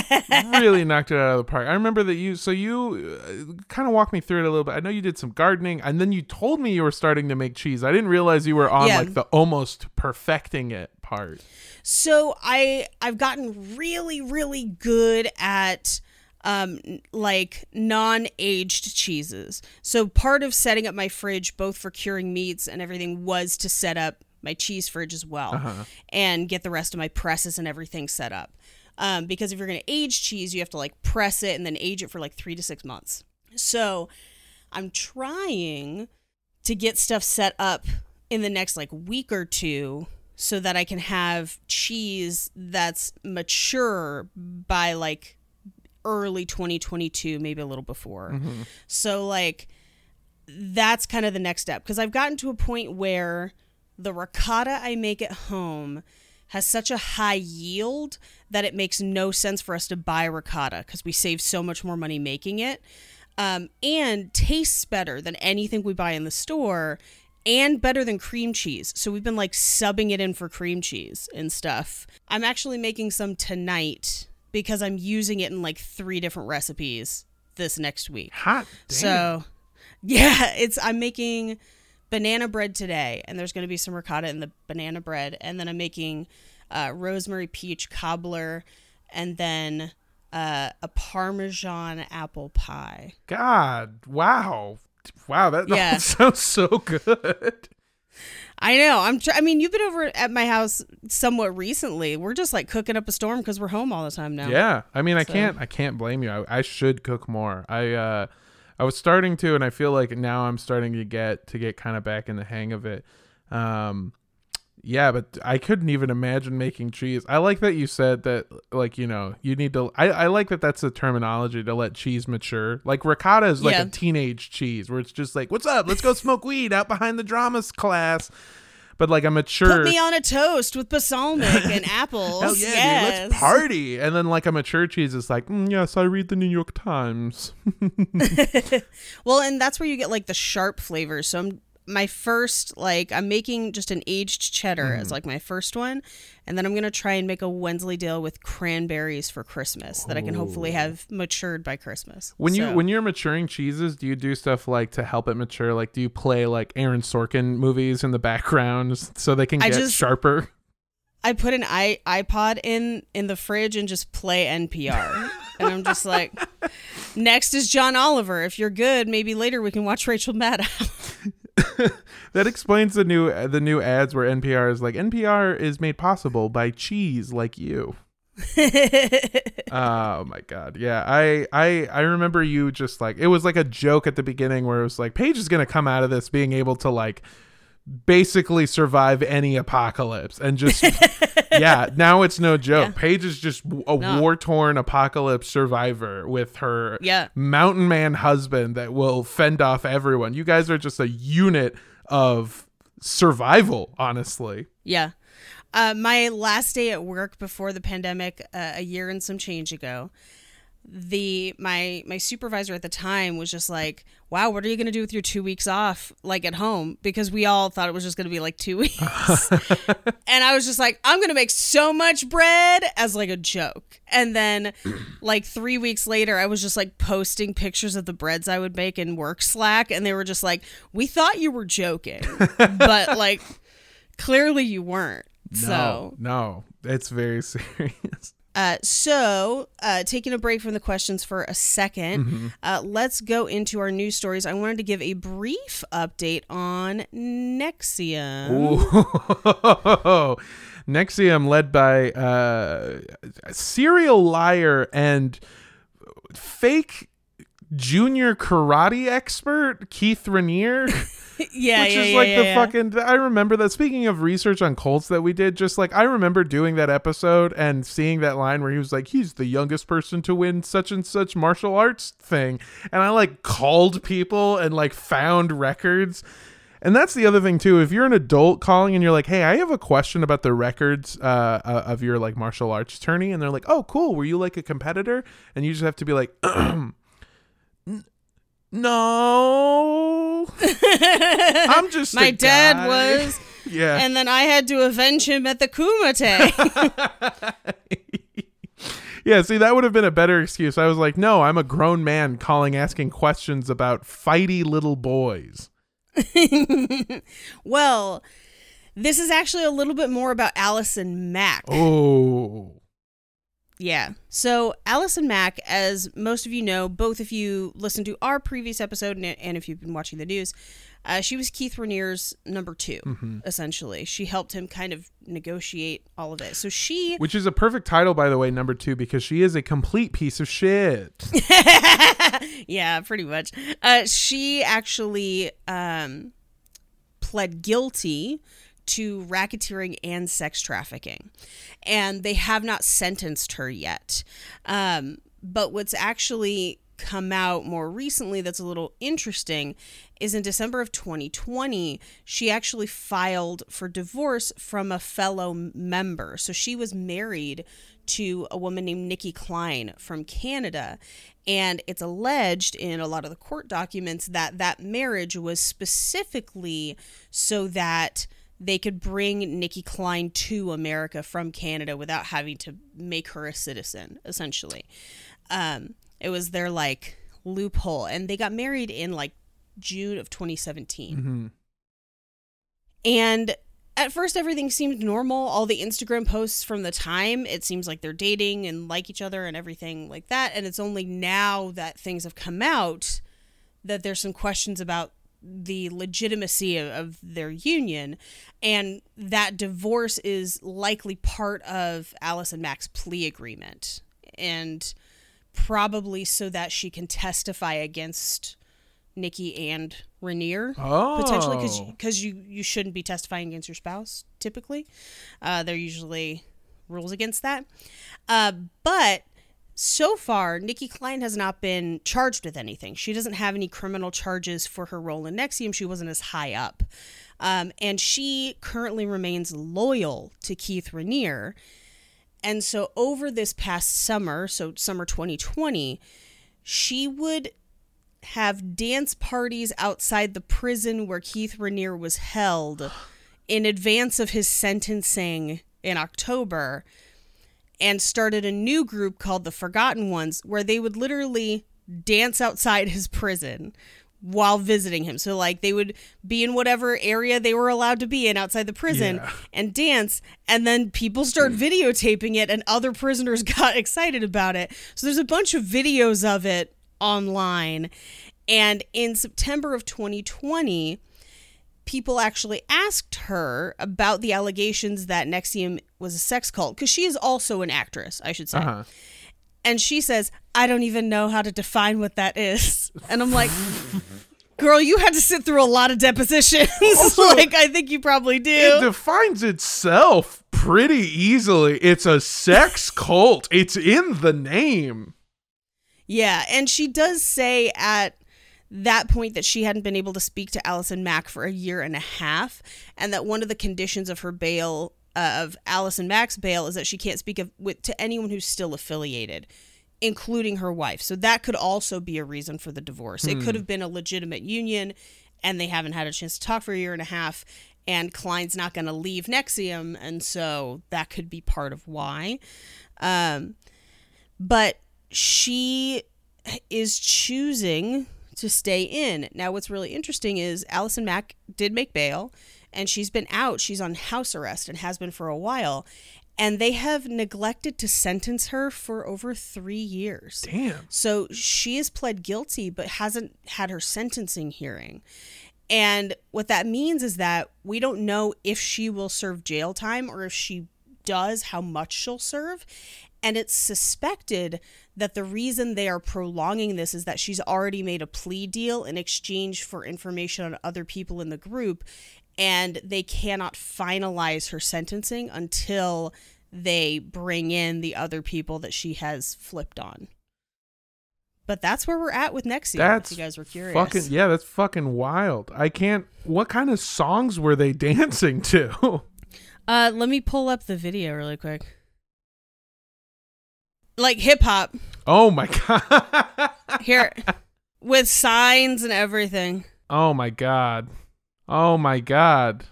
Speaker 2: really knocked it out of the park. I remember that you. So you uh, kind of walked me through it a little bit. I know you did some gardening, and then you told me you were starting to make cheese. I didn't realize you were on
Speaker 3: Yeah.
Speaker 2: like the almost perfecting it part.
Speaker 3: So I I've gotten really really good at um like non-aged cheeses. So part of setting up my fridge both for curing meats and everything was to set up my cheese fridge as well and get the rest of my presses and everything set up. Um, because if you're going to age cheese, you have to like press it and then age it for like 3 to 6 months. So I'm trying to get stuff set up in the next like week or two so that I can have cheese that's mature by like early 2022, maybe a little before. So like that's kind of the next step because I've gotten to a point where the ricotta I make at home has such a high yield that it makes no sense for us to buy ricotta because we save so much more money making it um, and tastes better than anything we buy in the store and better than cream cheese. So we've been like subbing it in for cream cheese and stuff. I'm actually making some tonight because I'm using it in like three different recipes this next week.
Speaker 2: Hot damn.
Speaker 3: So, yeah, it's I'm making banana bread today, and there's going to be some ricotta in the banana bread, and then I'm making uh, rosemary peach cobbler, and then uh, a parmesan apple pie.
Speaker 2: God, wow, wow, that, that
Speaker 3: Yeah.
Speaker 2: sounds so good.
Speaker 3: I know. I'm. Tr- I mean, you've been over at my house somewhat recently. We're just like cooking up a storm because we're home all the time now.
Speaker 2: Yeah, I mean, I
Speaker 3: So-
Speaker 2: can't, I can't blame you. I, I should cook more. I, uh, I was starting to, and I feel like now I'm starting to get to get kind of back in the hang of it. Um, yeah, but I couldn't even imagine making cheese. I like that you said that, like you know, you need to. I, I like that that's the terminology to let cheese mature. Like ricotta is like
Speaker 3: Yeah.
Speaker 2: a teenage cheese where it's just like, "What's up? Let's go smoke weed out behind the dramas class." But like a mature,
Speaker 3: Put me on a toast with balsamic and apples.
Speaker 2: Hell yeah,
Speaker 3: yes.
Speaker 2: dude, let's party. And then like a mature cheese is like, mm, yes, I read the New York Times.
Speaker 3: Well, and that's where you get like the sharp flavors. So I'm my first like I'm making just an aged cheddar
Speaker 2: Mm-hmm.
Speaker 3: as like my first one, and then I'm gonna try and make a Wensleydale with cranberries for Christmas that I can hopefully have matured by Christmas.
Speaker 2: When you when you're maturing cheeses, do you do stuff like to help it mature? Like, do you play like Aaron Sorkin movies in the background so they can
Speaker 3: I
Speaker 2: get
Speaker 3: just-
Speaker 2: sharper?
Speaker 3: I put an i iPod in in the fridge and just play NPR, and I'm just like, next is John Oliver. If you're good, maybe later we can watch Rachel Maddow.
Speaker 2: That explains the new the new ads where NPR is like NPR is made possible by cheese like you. oh my god yeah I, I i remember you just like it was like a joke at the beginning where it was like paige is gonna come out of this being able to like basically survive any apocalypse and just yeah now it's no joke
Speaker 3: Yeah.
Speaker 2: paige is just a
Speaker 3: No.
Speaker 2: war-torn apocalypse survivor with her
Speaker 3: yeah.
Speaker 2: mountain man husband that will fend off everyone you guys are just a unit of survival honestly
Speaker 3: Yeah. Uh, my last day at work before the pandemic, uh, a year and some change ago, the my my supervisor at the time was just like wow what are you going to do with your two weeks off like at home? Because we all thought it was just going to be like two weeks. And i was just like i'm going to make so much bread as like a joke. And then like three weeks later i was just like posting pictures of the breads i would make in work slack and they were just like we thought you were joking. But like clearly you weren't. So
Speaker 2: no, it's very serious.
Speaker 3: Uh, so, uh, taking a break from the questions for a 2nd uh, let's go into our news stories. I wanted to give a brief update on NXIVM.
Speaker 2: Ooh. NXIVM, led by uh, serial liar and fake junior karate expert Keith Raniere.
Speaker 3: yeah,
Speaker 2: which
Speaker 3: yeah,
Speaker 2: is like
Speaker 3: yeah,
Speaker 2: the
Speaker 3: yeah.
Speaker 2: fucking i remember that. Speaking of research on cults that we did just like i remember doing that episode and seeing that line where he was like he's the youngest person to win such and such martial arts thing. And i like called people and like found records. And that's the other thing too. If you're an adult calling and you're like hey i have a question about the records uh, uh, of your like martial arts tourney and they're like oh cool. Were you like a competitor? And you just have to be like "N- no i'm just
Speaker 3: My dad
Speaker 2: guy."
Speaker 3: was,
Speaker 2: yeah
Speaker 3: and then I had to avenge him at the Kumite.
Speaker 2: yeah see that would have been a better excuse i was like no i'm a grown man calling asking questions about fighty little boys
Speaker 3: well, this is actually a little bit more about Allison Mack.
Speaker 2: oh
Speaker 3: Yeah. So, Allison Mack, as most of you know, both if you listened to our previous episode and, and if you've been watching the news, uh, she was Keith Raniere's number 2 essentially. She helped him kind of negotiate all of it. So, she.
Speaker 2: which is a perfect title by the way number two because she is a complete piece of shit
Speaker 3: yeah, pretty much. Uh, she actually um, pled guilty to racketeering and sex trafficking, and they have not sentenced her yet. Um, but what's actually come out more recently that's a little interesting is in December of 2020, she actually filed for divorce from a fellow member. So she was married to a woman named Nicki Clyne from Canada. And it's alleged in a lot of the court documents that that marriage was specifically so that they could bring Nicki Clyne to America from Canada without having to make her a citizen, essentially. Um, it was their like loophole. And they got married in like June of 2017. And at first, everything seemed normal. All the Instagram posts from the time, it seems like they're dating and like each other and everything like that. And it's only now that things have come out that there's some questions about the legitimacy of, of their union. And that divorce is likely part of Allison Mack's plea agreement. And probably so that she can testify against Nicki and Raniere
Speaker 2: oh
Speaker 3: potentially because you you shouldn't be testifying against your spouse typically uh, there are usually rules against that uh, but so far nicki clyne has not been charged with anything. She doesn't have any criminal charges for her role in nxivm. She wasn't as high up. Um, and she currently remains loyal to keith raniere. And so over this past summer so summer 2020 she would have dance parties outside the prison where Keith Raniere was held in advance of his sentencing in October and started a new group called the Forgotten Ones where they would literally dance outside his prison while visiting him. So like they would be in whatever area they were allowed to be in outside the prison
Speaker 2: Yeah.
Speaker 3: and dance and then people start hmm. videotaping it and other prisoners got excited about it. So there's a bunch of videos of it online. And in September of 2020, people actually asked her about the allegations that NXIVM was a sex cult because she is also an actress, I should say.
Speaker 2: uh-huh.
Speaker 3: And she says, I don't even know how to define what that is. And I'm like, girl, you had to sit through a lot of depositions. like, I think you probably do.
Speaker 2: it defines itself pretty easily it's a sex cult it's in the name
Speaker 3: Yeah, and she does say at that point that she hadn't been able to speak to Allison Mack for a year and a half, and that one of the conditions of her bail of Allison Mack's bail is that she can't speak of with to anyone who's still affiliated. including her wife. So that could also be a reason for the divorce. It could have been a legitimate union and they haven't had a chance to talk for a year and a half and Clyne's not going to leave NXIVM and so that could be part of why. Um but she is choosing to stay in. Now what's really interesting is Allison Mack did make bail and she's been out. She's on house arrest and has been for a while. And they have neglected to sentence her for over three years.
Speaker 2: Damn.
Speaker 3: So she has pled guilty, but hasn't had her sentencing hearing. And what that means is that we don't know if she will serve jail time or if she does, how much she'll serve. And it's suspected that the reason they are prolonging this is that she's already made a plea deal in exchange for information on other people in the group. And they cannot finalize her sentencing until they bring in the other people that she has flipped on. But that's where we're at with NXIVM.
Speaker 2: That's
Speaker 3: if you guys were curious.
Speaker 2: Fucking yeah, that's fucking wild. I can't. What kind of songs were they dancing to?
Speaker 3: Uh, let me pull up the video really quick. Like hip hop
Speaker 2: oh my god.
Speaker 3: here, with signs and everything.
Speaker 2: Oh my god. Oh my god.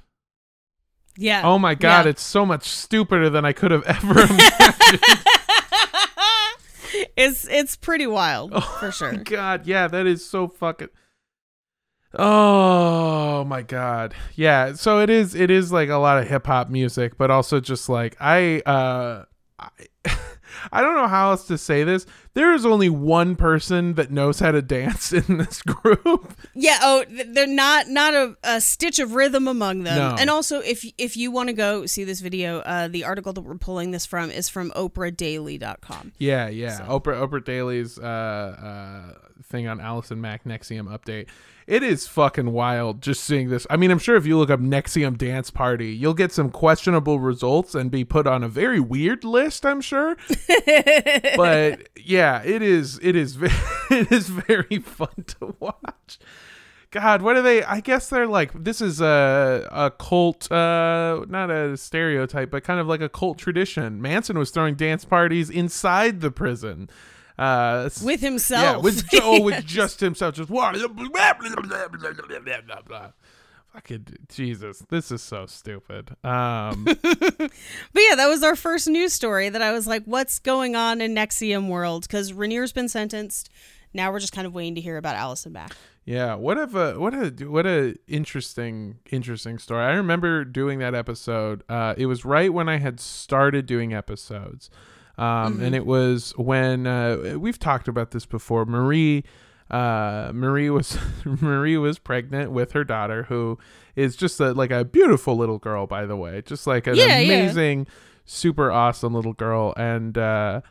Speaker 3: Yeah.
Speaker 2: Oh my god.
Speaker 3: Yeah.
Speaker 2: It's so much stupider than I could have ever imagined.
Speaker 3: it's it's pretty wild
Speaker 2: Oh
Speaker 3: for sure.
Speaker 2: my god. Yeah, that is so fucking. Oh my god. Yeah, so it is it is like a lot of hip hop music, but also just like I uh I, I don't know how else to say this. There is only one person that knows how to dance in this group.
Speaker 3: Yeah. Oh, th- they're not not a, a stitch of rhythm among them.
Speaker 2: No.
Speaker 3: And also, if if you want to go see this video, uh, the article that we're pulling this from is from OprahDaily.com.
Speaker 2: Yeah, yeah.
Speaker 3: So-
Speaker 2: Oprah Oprah Daily's uh, uh, thing on Allison Mack NXIVM update. It is fucking wild just seeing this. I mean, I'm sure if you look up NXIVM dance party, you'll get some questionable results and be put on a very weird list. I'm sure, but yeah, it is. It is. It is very fun to watch. God, what are they? I guess they're like this is a a cult, uh, not a stereotype, but kind of like a cult tradition. Manson was throwing dance parties inside the prison. Uh,
Speaker 3: with himself.
Speaker 2: yeah, with oh, with just himself, just fucking Jesus, this is so stupid. Um,
Speaker 3: But yeah, that was our first news story that I was like, what's going on in NXIVM world? Because Raniere's been sentenced. Now we're just kind of waiting to hear about Allison Mack.
Speaker 2: Yeah, what a what a what a interesting interesting story. I remember doing that episode. Uh, it was right when I had started doing episodes, um, and it was when uh, we've talked about this before. Marie, uh, Marie was Marie was pregnant with her daughter, who is just a, like a beautiful little girl, by the way, just like an
Speaker 3: Yeah, yeah.
Speaker 2: amazing, super awesome little girl, and uh,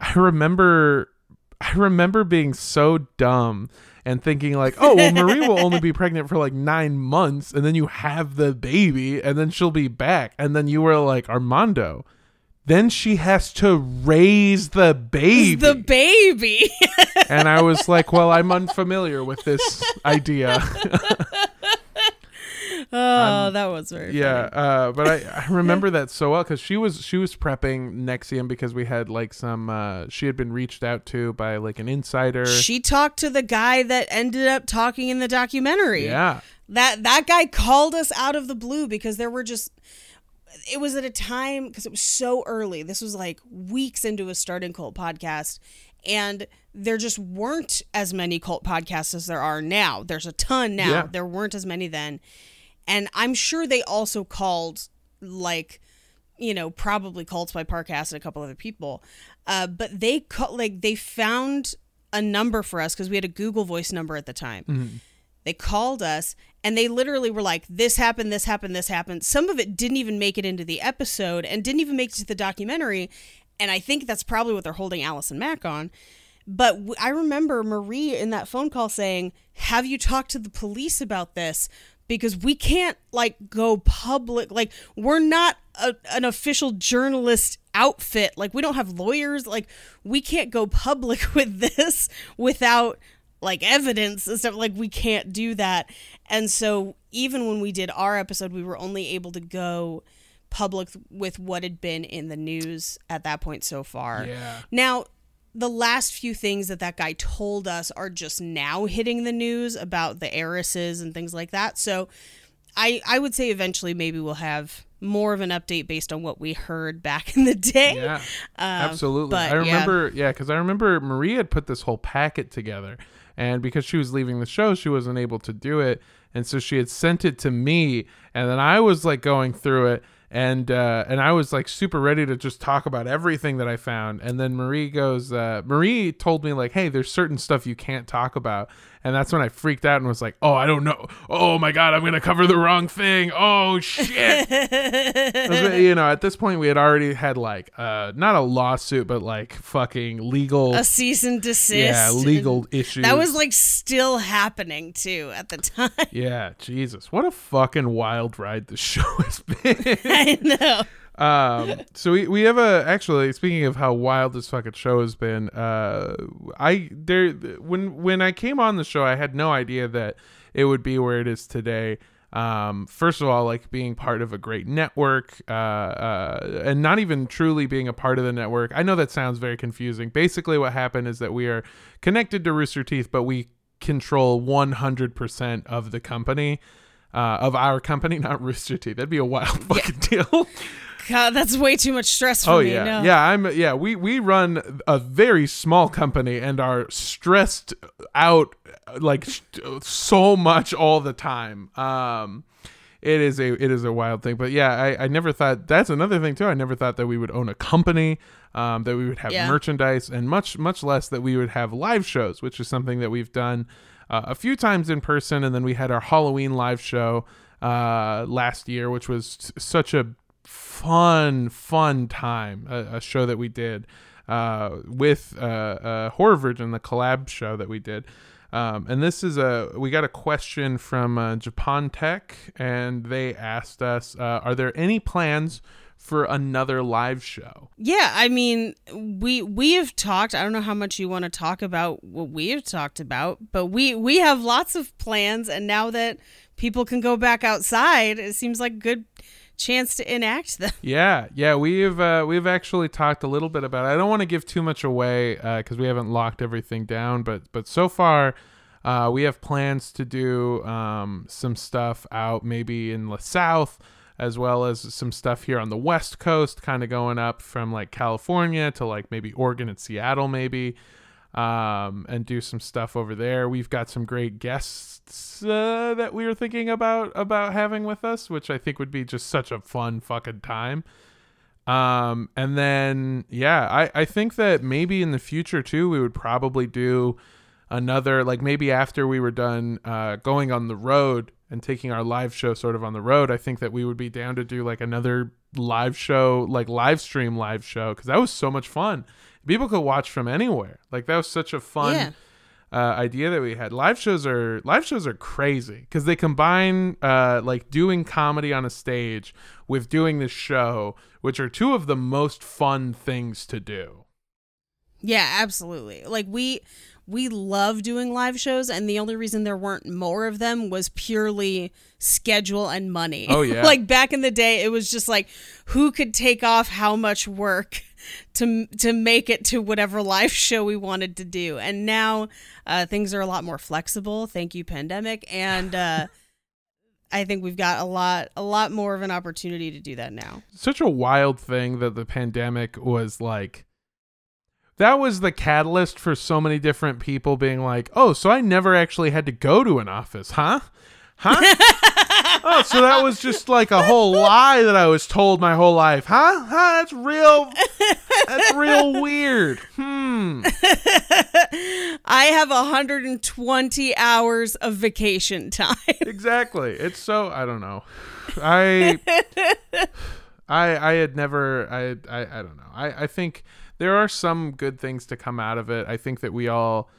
Speaker 2: I remember I remember being so dumb and thinking like, oh well, Marie will only be pregnant for like nine months, and then you have the baby, and then she'll be back, and then you were like Armando. Then she has to raise the baby,
Speaker 3: The baby.
Speaker 2: and I was like, well, I'm unfamiliar with this idea.
Speaker 3: oh, that was very
Speaker 2: yeah, uh, but I, I remember that so well because she was she was prepping NXIVM because we had like some uh, she had been reached out to by like an insider.
Speaker 3: She talked to the guy that ended up talking in the documentary.
Speaker 2: yeah,
Speaker 3: That that guy called us out of the blue because there were just it was at a time because it was so early. This was like weeks into a starting cult podcast and there just weren't as many cult podcasts as there are now. There's a ton now.
Speaker 2: Yeah.
Speaker 3: There weren't as many then. And I'm sure they also called like you know, probably Cults by Parcast and a couple other people. Uh, but they cut like they found a number for us because we had a Google Voice number at the time. They called us and they literally were like, "This happened, this happened, this happened." Some of it didn't even make it into the episode and didn't even make it to the documentary. And I think that's probably what they're holding Allison Mack on. But I remember Marie in that phone call saying, "Have you talked to the police about this?" Because we can't like go public. Like we're not a, an official journalist outfit. Like we don't have lawyers. Like we can't go public with this without like evidence and stuff. Like we can't do that. And so even when we did our episode, we were only able to go public with what had been in the news at that point so far.
Speaker 2: Yeah.
Speaker 3: Now, the last few things that that guy told us are just now hitting the news about the heiresses and things like that. So I I would say eventually maybe we'll have more of an update based on what we heard back in the day.
Speaker 2: Yeah,
Speaker 3: Um,
Speaker 2: absolutely. I remember, yeah, because I remember Maria had put this whole packet together, and because she was leaving the show, she wasn't able to do it, and so she had sent it to me, and then I was like going through it. And uh, and I was like super ready to just talk about everything that I found, and then Marie goes. Uh, Marie told me like, "Hey, there's certain stuff you can't talk about," and that's when I freaked out and was like, "Oh, I don't know. Oh my god, I'm gonna cover the wrong thing. Oh shit!" You know, at this point, we had already had like uh, not a lawsuit, but like fucking legal,
Speaker 3: a cease and desist.
Speaker 2: yeah, legal issues.
Speaker 3: That was like still happening too at the time.
Speaker 2: yeah, Jesus, what a fucking wild ride the show has been.
Speaker 3: I know.
Speaker 2: Um, so we, we have a actually speaking of how wild this fucking show has been. Uh, I there when when I came on the show, I had no idea that it would be where it is today. Um, first of all, like being part of a great network, uh, uh, and not even truly being a part of the network. I know that sounds very confusing. Basically, what happened is that we are connected to Rooster Teeth, but we control 100% of the company, uh, of our company, not Rooster Teeth. That'd be a wild fucking deal.
Speaker 3: God, that's way too much stress for
Speaker 2: Oh
Speaker 3: me.
Speaker 2: yeah,
Speaker 3: no.
Speaker 2: yeah. I'm yeah. We we run a very small company and are stressed out like so much all the time. Um, it is a it is a wild thing. But yeah, I I never thought that's another thing too. I never thought that we would own a company, um, that we would have
Speaker 3: Yeah.
Speaker 2: merchandise, and much much less that we would have live shows, which is something that we've done uh, a few times in person, and then we had our Halloween live show uh, last year, which was such a fun, fun time. A, a show that we did uh, with uh, uh, Horror Virgin, the collab show that we did. Um, and this is a we got a question from uh, Japan Tech, and they asked us, uh, "Are there any plans for another live show?"
Speaker 3: Yeah, I mean, we we have talked. I don't know how much you want to talk about what we have talked about, but we we have lots of plans, and now that people can go back outside, it seems like good chance to enact them.
Speaker 2: Yeah, yeah, we've uh, we've actually talked a little bit about. it. I don't want to give too much away because we haven't locked everything down, but but so far. Uh, we have plans to do um, some stuff out maybe in the south as well as some stuff here on the west coast kind of going up from like california to like maybe oregon and seattle maybe um, and do some stuff over there we've got some great guests uh, that we were thinking about about having with us which i think would be just such a fun fucking time um, and then yeah, I, I think that maybe in the future too, we would probably do another like maybe after we were done uh, going on the road and taking our live show sort of on the road. I think that we would be down to do like another live show, like live stream live show, because that was so much fun. People could watch from anywhere. Like that was such a fun
Speaker 3: Yeah.
Speaker 2: Uh, idea that we had. Live shows are live shows are crazy because they combine uh, like doing comedy on a stage with doing this show, which are two of the most fun things to do.
Speaker 3: Yeah, absolutely. Like we we love doing live shows and the only reason there weren't more of them was purely schedule and money.
Speaker 2: Oh, yeah.
Speaker 3: like back in the day it was just like who could take off how much work to to make it to whatever live show we wanted to do. And now uh things are a lot more flexible. Thank you pandemic and uh I think we've got a lot a lot more of an opportunity to do that now.
Speaker 2: Such a wild thing that the pandemic was like. That was the catalyst for so many different people being like, "Oh, so I never actually had to go to an office, huh? Huh? oh, so that was just like a whole lie that I was told my whole life, huh? Huh? That's real. That's real weird. Hmm.
Speaker 3: I have 120 hours of vacation time.
Speaker 2: Exactly. It's so I don't know. I I I had never I I I don't know. I I think there are some good things to come out of it. I think that we all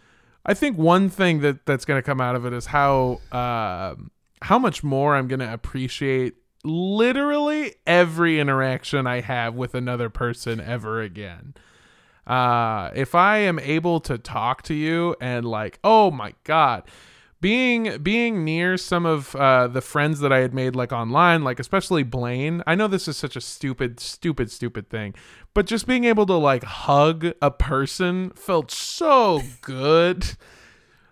Speaker 2: I think one thing that that's going to come out of it is how um how much more I'm going to appreciate literally every interaction I have with another person ever again. Uh if I am able to talk to you and like, "Oh my god, being being near some of uh, the friends that I had made like online, like especially Blaine. I know this is such a stupid, stupid, stupid thing, but just being able to like hug a person felt so good.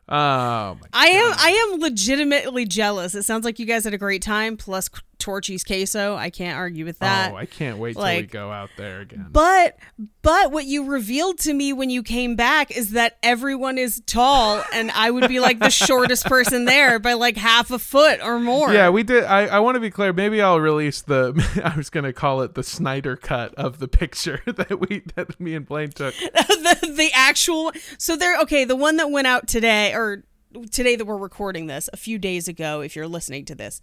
Speaker 2: Oh my
Speaker 3: I am I am legitimately jealous. It sounds like you guys had a great time. Plus Torchy's queso. I can't argue with that.
Speaker 2: Oh, I can't wait till we go out there again.
Speaker 3: But but what you revealed to me when you came back is that everyone is tall and I would be like the shortest person there by like half a foot or more.
Speaker 2: yeah, we did. I, I want to be clear. Maybe I'll release the. I was gonna call it the Snyder cut of the picture that we that me and Blaine took.
Speaker 3: the, the actual so there okay, the one that went out today or today that we're recording this, a few days ago if you're listening to this.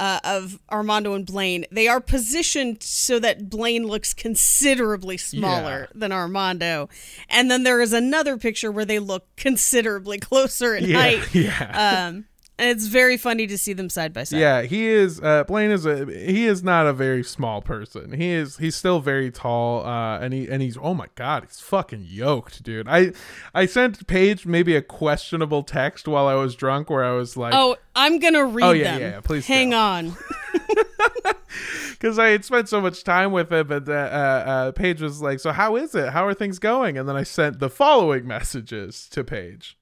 Speaker 3: Uh, of Armando and Blaine, they are positioned so that Blaine looks considerably smaller than Armando, and then there is another picture where they look considerably closer in
Speaker 2: Yeah,
Speaker 3: height.
Speaker 2: yeah.
Speaker 3: Um, and it's very funny to see them side by side.
Speaker 2: Yeah, he is. Uh, Blaine is a. He is not a very small person. He is. He's still very tall. Uh, and he and he's. Oh my god, he's fucking yoked, dude. I, I sent Paige maybe a questionable text while I was drunk, where I was like,
Speaker 3: Oh, I'm gonna read
Speaker 2: Oh, yeah,
Speaker 3: them.
Speaker 2: yeah, yeah, please
Speaker 3: hang on.
Speaker 2: because I had spent so much time with him, and uh, uh, uh, Paige was like, "So how is it? How are things going?" And then I sent the following messages to Paige.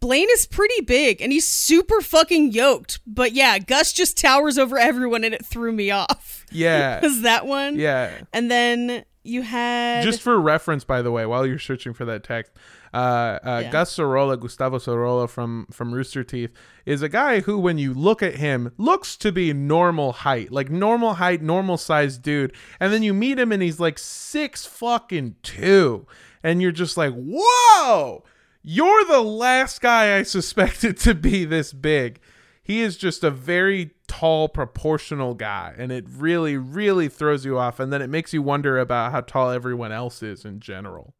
Speaker 3: Blaine is pretty big and he's super fucking yoked. But yeah, Gus just towers over everyone and it threw me off.
Speaker 2: Yeah,
Speaker 3: Was that one?
Speaker 2: yeah.
Speaker 3: And then you had
Speaker 2: Just for reference, by the way, while you're searching for that text, uh, uh,
Speaker 3: Yeah.
Speaker 2: Gus Sorola, Gustavo Sorola from from Rooster Teeth, is a guy who, when you look at him, looks to be normal height, like normal height, normal sized dude, and then you meet him and he's like six fucking two, and you're just like, whoa, you're the last guy I suspected to be this big. He is just a very tall, proportional guy, and it really, really throws you off. And then it makes you wonder about how tall everyone else is in general.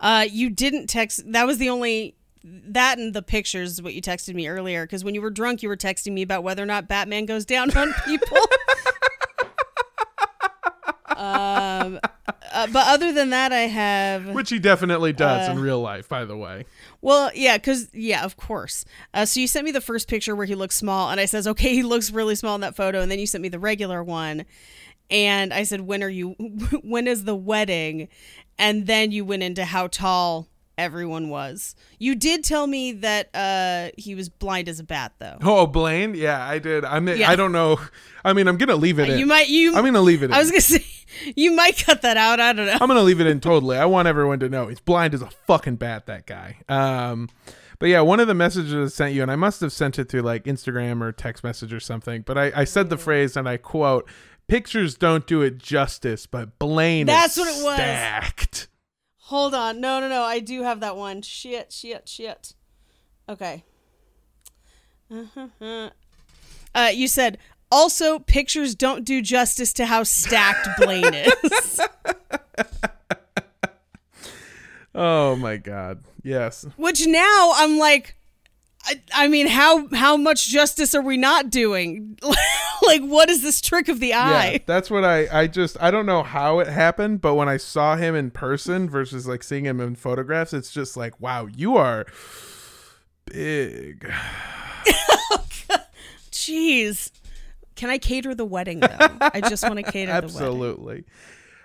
Speaker 3: uh you didn't text that was the only that and the pictures is what you texted me earlier because when you were drunk you were texting me about whether or not Batman goes down on people. uh, but other than that I have
Speaker 2: Which he definitely does
Speaker 3: Uh,
Speaker 2: in real life, by the way.
Speaker 3: Well, yeah, because yeah, of course. Uh, so you sent me the first picture where he looks small, and I says, okay, he looks really small in that photo, and then you sent me the regular one, and I said, when are you? when is the wedding? And then you went into how tall everyone was. You did tell me that uh, he was blind as a bat, though.
Speaker 2: Oh, Blaine? Yeah, I did. I mean,
Speaker 3: Yeah.
Speaker 2: I don't know. I mean, I'm gonna leave it in.
Speaker 3: You might you.
Speaker 2: I'm gonna leave it in.
Speaker 3: I was gonna say you might cut that out. I don't know.
Speaker 2: I'm gonna leave it in totally. I want everyone to know he's blind as a fucking bat. That guy. Um, but yeah, one of the messages I sent you, and I must have sent it through like Instagram or text message or something. But I, I said the phrase, and I quote: "Pictures don't do it justice, but Blaine
Speaker 3: That's
Speaker 2: is
Speaker 3: what it was.
Speaker 2: stacked."
Speaker 3: Hold on. No, no, no. I do have that one. Shit, shit, shit. Okay. Uh-huh. Uh, you said also pictures don't do justice to how stacked Blaine is.
Speaker 2: Oh my god, yes.
Speaker 3: Which now I'm like, I, I mean, how how much justice are we not doing? like, what is this trick of the eye?
Speaker 2: Yeah, that's what I I just I don't know how it happened, but when I saw him in person versus like seeing him in photographs, it's just like, wow, you are big.
Speaker 3: Oh, Jeez. Can I cater the wedding though? I just want to cater the wedding.
Speaker 2: Absolutely.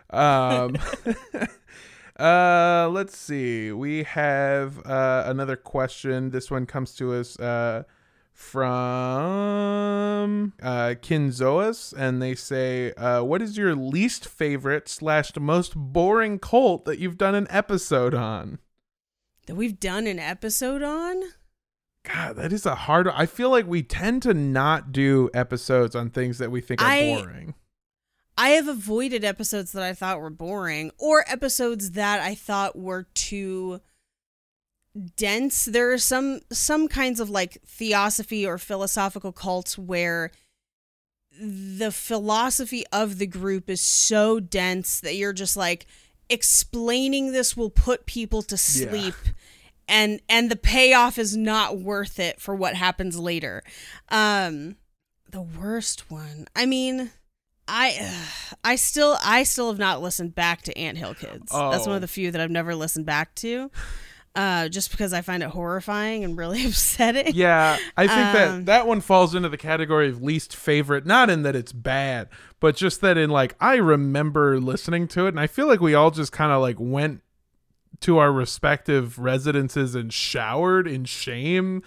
Speaker 2: Um uh let's see. We have uh another question. This one comes to us uh from uh Kinzoas and they say, uh, what is your least favorite slash most boring cult that you've done an episode on?
Speaker 3: That we've done an episode on?
Speaker 2: God, that is a hard. I feel like we tend to not do episodes on things that we think are
Speaker 3: I-
Speaker 2: boring.
Speaker 3: I have avoided episodes that I thought were boring or episodes that I thought were too dense. There are some some kinds of like theosophy or philosophical cults where the philosophy of the group is so dense that you're just like explaining this will put people to sleep and and the payoff is not worth it for what happens later. Um the worst one. I mean, I I still I still have not listened back to Ant Hill Kids. That's one of the few that I've never listened back to. uh, just because I find it horrifying and really upsetting.
Speaker 2: Yeah, I think
Speaker 3: Um,
Speaker 2: that that one falls into the category of least favorite, not in that it's bad, but just that in like I remember listening to it and I feel like we all just kind of like went to our respective residences and showered in shame.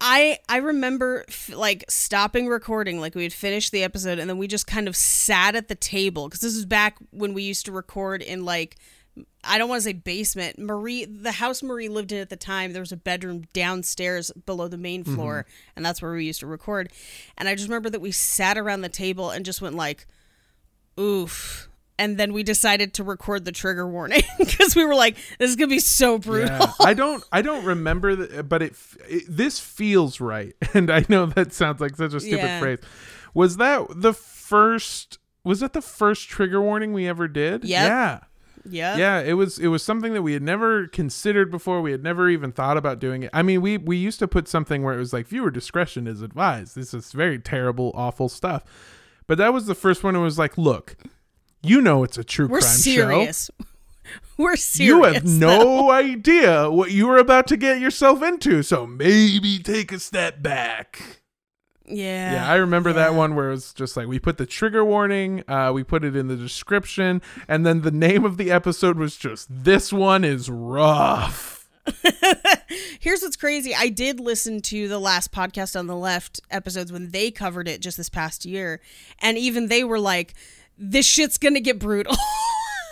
Speaker 3: I I remember f- like stopping recording, like we had finished the episode, and then we just kind of sat at the table because this is back when we used to record in like I don't want to say basement. Marie, the house Marie lived in at the time, there was a bedroom downstairs below the main mm-hmm. floor, and that's where we used to record. And I just remember that we sat around the table and just went like, "Oof." And then we decided to record the trigger warning because we were like, "This is gonna be so brutal."
Speaker 2: Yeah, I don't I don't remember the, but it, it this feels right. And I know that sounds like such a stupid
Speaker 3: Yeah.
Speaker 2: phrase. Was that the first was that the first trigger warning we ever did?
Speaker 3: Yep.
Speaker 2: Yeah.
Speaker 3: yeah,
Speaker 2: yeah it was it was something that we had never considered before we had never even thought about doing it i mean we we used to put something where it was like viewer discretion is advised this is very terrible awful stuff but that was the first one it was like look you know it's a true crime.
Speaker 3: We're
Speaker 2: crime show
Speaker 3: serious. We're serious.
Speaker 2: you have
Speaker 3: though.
Speaker 2: no idea what you were about to get yourself into so maybe take a step back
Speaker 3: Yeah.
Speaker 2: yeah, I remember that one where it was just like we put the trigger warning, uh, we put it in the description, and then the name of the episode was just "This one is rough."
Speaker 3: Here's what's crazy. I did listen to the last podcast on the left episodes when they covered it just this past year, and even they were like, "This shit's gonna get brutal."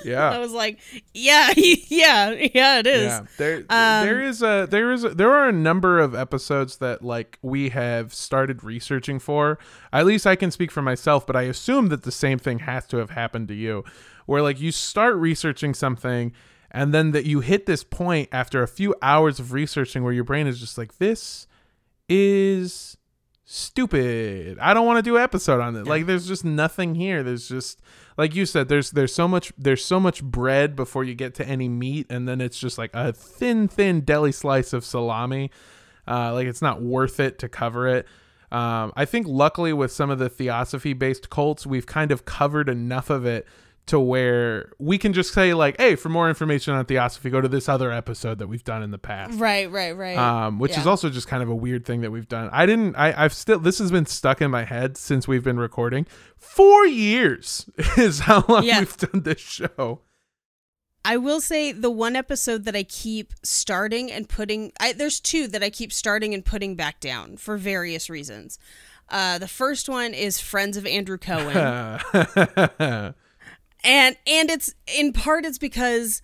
Speaker 2: Yeah, I
Speaker 3: was like, "Yeah, yeah, yeah, it is."
Speaker 2: yeah. There,
Speaker 3: Um,
Speaker 2: there is a, there is, a, there are a number of episodes that like we have started researching for. At least I can speak for myself, but I assume that the same thing has to have happened to you, where like you start researching something. And then that you hit this point after a few hours of researching where your brain is just like, this is stupid. I don't want to do an episode on it. Like there's just nothing here. There's just like you said there's there's so much there's so much bread before you get to any meat and then it's just like a thin thin deli slice of salami. Uh like it's not worth it to cover it. Um I think luckily with some of the theosophy based cults we've kind of covered enough of it to where we can just say like hey for more information on theosophy go to this other episode that we've done in the past
Speaker 3: Right, right, right.
Speaker 2: um, which is also just kind of a weird thing that we've done. I didn't. I, I've still. This has been stuck in my head since we've been recording. Four years is how long
Speaker 3: Yeah.
Speaker 2: we've done this show.
Speaker 3: I will say the one episode that I keep starting and putting I, there's two that I keep starting and putting back down for various reasons. Uh, the first one is Friends of Andrew Cohen. and and it's in part it's because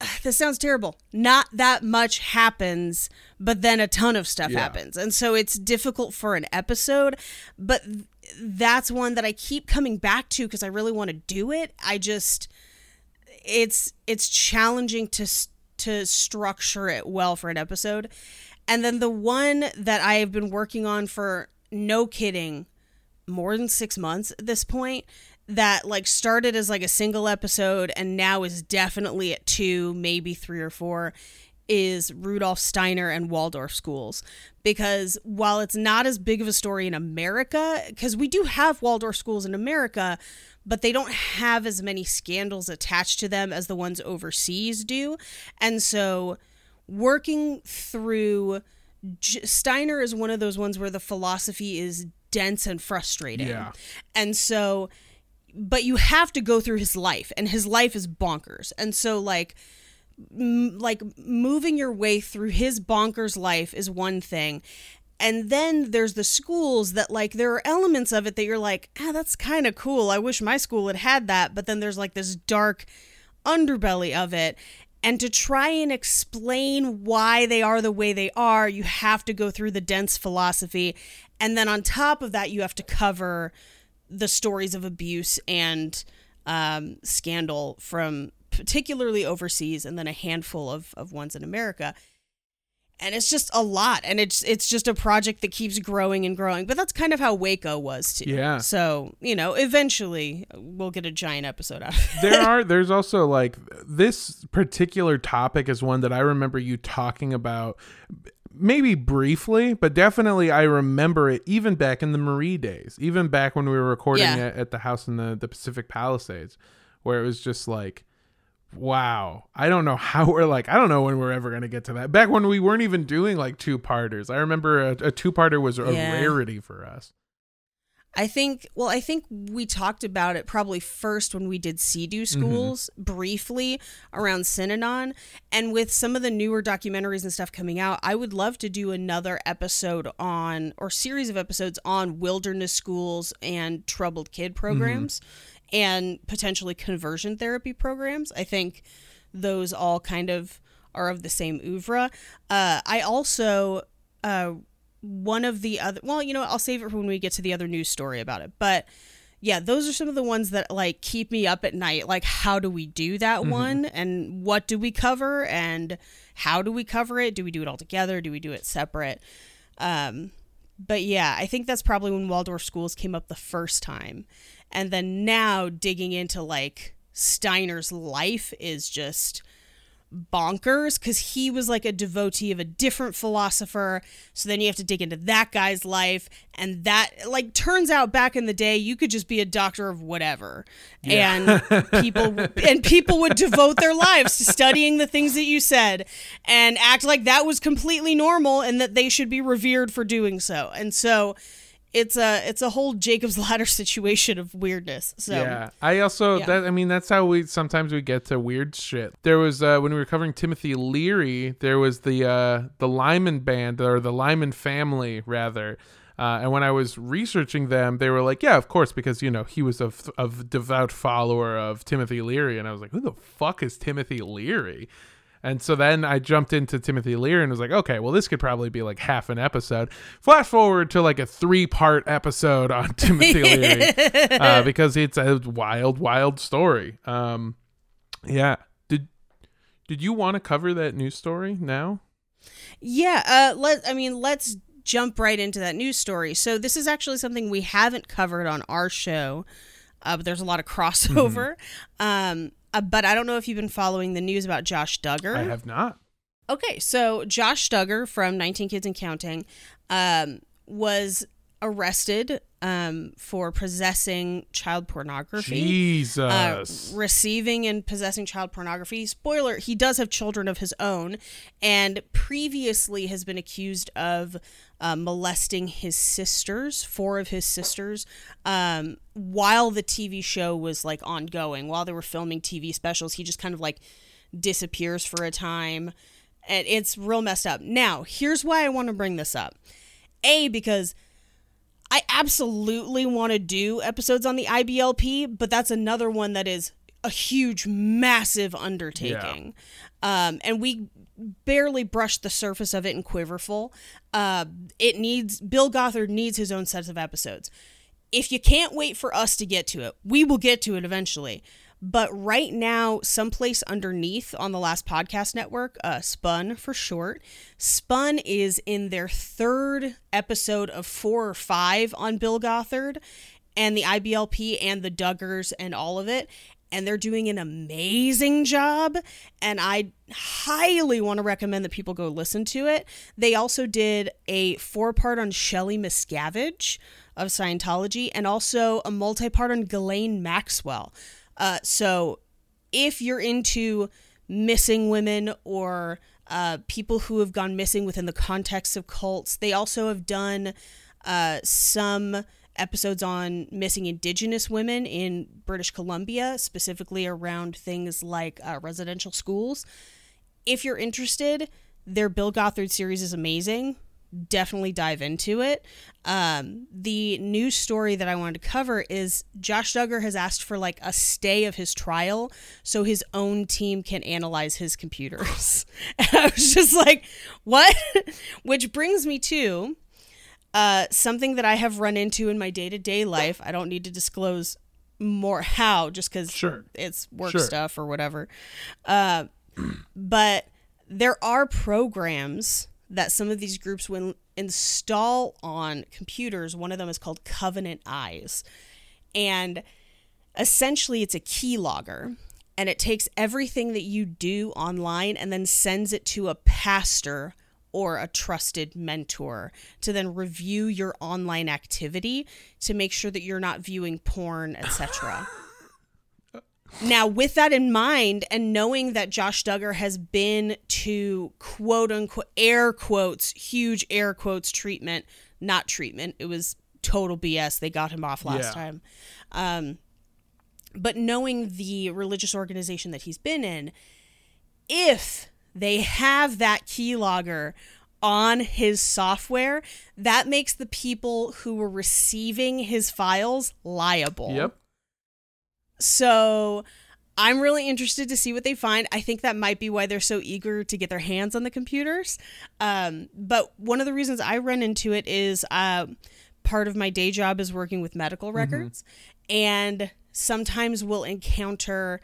Speaker 3: uh, this sounds terrible. Not that much happens but then a ton of stuff
Speaker 2: Yeah.
Speaker 3: happens. And so it's difficult for an episode but th- that's one that i keep coming back to because i really want to do it. I just it's it's challenging to to structure it well for an episode. And then the one that i have been working on for no kidding more than six months at this point that like started as like a single episode and now is definitely at two maybe three or four is rudolf steiner and waldorf schools because while it's not as big of a story in america because we do have waldorf schools in america but they don't have as many scandals attached to them as the ones overseas do and so working through Steiner is one of those ones where the philosophy is dense and frustrating.
Speaker 2: Yeah.
Speaker 3: And so but you have to go through his life and his life is bonkers. And so like m- like moving your way through his bonkers life is one thing. And then there's the schools that like there are elements of it that you're like, "Ah, that's kind of cool. I wish my school had had that." But then there's like this dark underbelly of it. And to try and explain why they are the way they are, you have to go through the dense philosophy. And then on top of that, you have to cover the stories of abuse and um, scandal from particularly overseas and then a handful of, of ones in America. And it's just a lot. And it's it's just a project that keeps growing and growing. But that's kind of how Waco was too.
Speaker 2: Yeah.
Speaker 3: So, you know, eventually we'll get a giant episode out of it.
Speaker 2: there are there's also like this particular topic is one that I remember you talking about maybe briefly but definitely I remember it even back in the Marie days even back when we were recording
Speaker 3: Yeah.
Speaker 2: at, at the house in the, the Pacific Palisades where it was just like wow. I don't know how we're like, I don't know when we're ever going to get to that. Back when we weren't even doing like two parters, I remember a, a two parter was a
Speaker 3: Yeah.
Speaker 2: rarity for us.
Speaker 3: I think, well, I think we talked about it probably first when we did CEDU schools briefly around Synanon. And with some of the newer documentaries and stuff coming out, I would love to do another episode on, or series of episodes on wilderness schools and troubled kid programs and potentially conversion therapy programs. I think those all kind of are of the same oeuvre. Uh, I also, uh, one of the other well you know i'll save it for when we get to the other news story about it. But yeah those are some of the ones that like keep me up at night. Like how do we do that one? And what do we cover? And how do we cover it? Do we do it all together? Do we do it separate? Um but yeah i think that's probably when waldorf schools came up the first time. And then now digging into like steiner's life is just bonkers because he was like a devotee of a different philosopher. So then you have to dig into that guy's life. And that, like, turns out back in the day, you could just be a doctor of whatever. And people, and people would devote their lives to studying the things that you said and act like that was completely normal and that they should be revered for doing so. And so it's a, it's a whole Jacob's ladder situation of weirdness. So
Speaker 2: yeah, I also
Speaker 3: yeah.
Speaker 2: that I mean that's how we sometimes we get to weird shit. There was uh, when we were covering Timothy Leary, there was the uh, the Lyman band or the Lyman family rather. Uh, and when I was researching them, they were like, "Yeah, of course," because you know he was a, f- a devout follower of Timothy Leary, and I was like, "Who the fuck is Timothy Leary?" And so then I jumped into Timothy Leary and was like, okay, well, this could probably be like half an episode. Flash forward to like a three part episode on Timothy Leary uh, because it's a wild, wild story. Um, yeah. Did did you want to cover that news story now?
Speaker 3: Yeah, uh let I mean let's jump right into that news story. So this is actually something we haven't covered on our show. Uh, but there's a lot of crossover. Um uh, but I don't know if you've been following the news about Josh Duggar.
Speaker 2: I have not.
Speaker 3: Okay, so Josh Duggar from 19 Kids and Counting um, was arrested um, for possessing child pornography.
Speaker 2: Jesus.
Speaker 3: Uh, receiving and possessing child pornography. Spoiler, he does have children of his own and previously has been accused of uh, molesting his sisters, four of his sisters, um, while the TV show was like ongoing. While they were filming TV specials, he just kind of like disappears for a time. And it's real messed up. Now, here's why I want to bring this up. A, because I absolutely want to do episodes on the IBLP, but that's another one that is a huge, massive undertaking. Um, and we barely brushed the surface of it in Quiverful. Uh, it needs, Bill Gothard needs his own set of episodes. If you can't wait for us to get to it, we will get to it eventually. But right now, Some Place Under Neith on the last podcast network, uh, Spun for short, Spun is in their third episode of four or five on Bill Gothard and the IBLP and the Duggars and all of it. And they're doing an amazing job. And I highly want to recommend that people go listen to it. They also did a four part on Shelley Miscavige of Scientology and also a multi part on Ghislaine Maxwell. Uh, so if you're into missing women or uh, people who have gone missing within the context of cults, they also have done uh, some episodes on missing indigenous women in British Columbia, specifically around things like uh, residential schools. If you're interested, their Bill Gothard series is amazing. Definitely dive into it. Um, the news story that I wanted to cover is Josh Duggar has asked for like a stay of his trial so his own team can analyze his computers. and I was just like, what? Which brings me to uh, something that I have run into in my day to day life. I don't need to disclose more how, just because
Speaker 2: Sure.
Speaker 3: it's work
Speaker 2: Sure.
Speaker 3: stuff or whatever. Uh, but there are programs that some of these groups will install on computers. One of them is called Covenant Eyes. And essentially, it's a keylogger. And it takes everything that you do online and then sends it to a pastor or a trusted mentor to then review your online activity to make sure that you're not viewing porn, etc. Now, with that in mind, and knowing that Josh Duggar has been to quote unquote air quotes, huge air quotes treatment, not treatment, it was total BS. They got him off last
Speaker 2: Yeah.
Speaker 3: time. Um, but knowing the religious organization that he's been in, if they have that keylogger on his software, that makes the people who were receiving his files liable.
Speaker 2: Yep.
Speaker 3: So I'm really interested to see what they find. I think that might be why they're so eager to get their hands on the computers. Um, but one of the reasons I run into it is uh, part of my day job is working with medical records, and sometimes we'll encounter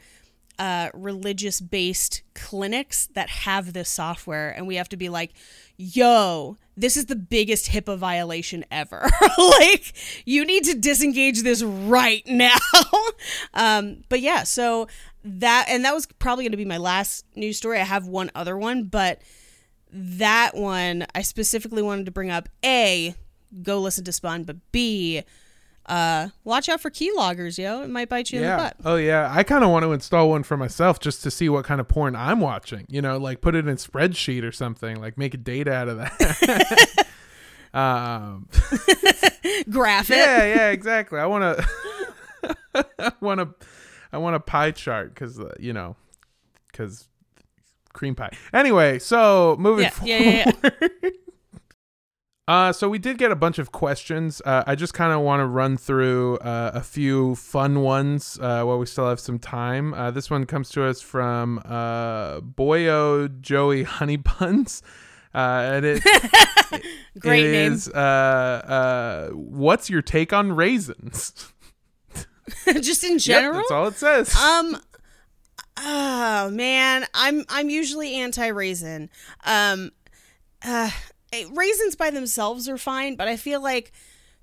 Speaker 3: uh, religious based clinics that have this software, and we have to be like, yo, this is the biggest HIPAA violation ever. like, you need to disengage this right now. um, but yeah, so that, and that was probably going to be my last news story. I have one other one, but that one I specifically wanted to bring up A, go listen to Spun, but B, uh, watch out for keyloggers, yo. It might bite you in the butt.
Speaker 2: Oh yeah. I kind of want to install one for myself just to see what kind of porn I'm watching. You know, like put it in spreadsheet or something. Like make a data out of that. um.
Speaker 3: Graph it.
Speaker 2: Yeah. Yeah. Exactly. I want to. I want to. I want a pie chart because uh, you know, because cream pie. Anyway, so moving
Speaker 3: Yeah,
Speaker 2: forward.
Speaker 3: yeah, yeah,
Speaker 2: Uh, so we did get a bunch of questions. Uh, I just kind of want to run through uh, a few fun ones uh, while we still have some time. Uh, this one comes to us from uh, Boyo Joey Honey Buns. Uh, and it,
Speaker 3: Great
Speaker 2: it
Speaker 3: name.
Speaker 2: is, uh, uh, what's your take on raisins?
Speaker 3: Just in
Speaker 2: Yep,
Speaker 3: general.
Speaker 2: that's all it says.
Speaker 3: um oh man, I'm I'm usually anti raisin. Um uh raisins by themselves are fine, but I feel like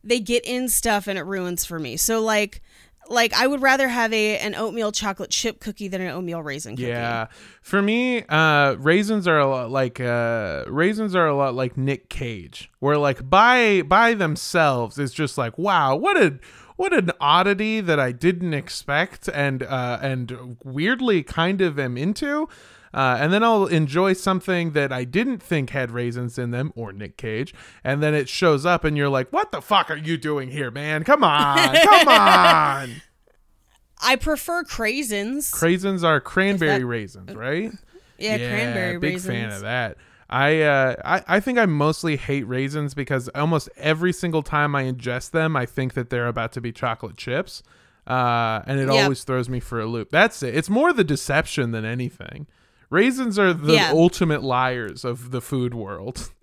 Speaker 3: they get in stuff and it ruins for me. So like like I would rather have a an oatmeal chocolate chip cookie than an oatmeal raisin cookie.
Speaker 2: Yeah, for me, uh, raisins are a lot like uh, raisins are a lot like Nick Cage, where like by by themselves it's just like wow, what a what an oddity that I didn't expect and uh, and weirdly kind of am into. Uh, and then I'll enjoy something that I didn't think had raisins in them, or Nick Cage, and then it shows up, and you're like, "What the fuck are you doing here, man? Come on, come on!"
Speaker 3: I prefer craisins.
Speaker 2: Craisins are cranberry
Speaker 3: that-
Speaker 2: raisins, right?
Speaker 3: yeah, cranberry
Speaker 2: big
Speaker 3: raisins.
Speaker 2: Big fan of that. I, uh, I I think I mostly hate raisins because almost every single time I ingest them, I think that they're about to be chocolate chips, uh, and it
Speaker 3: Yep.
Speaker 2: always throws me for a loop. That's it. It's more the deception than anything. Raisins are the
Speaker 3: Yeah.
Speaker 2: ultimate liars of the food world.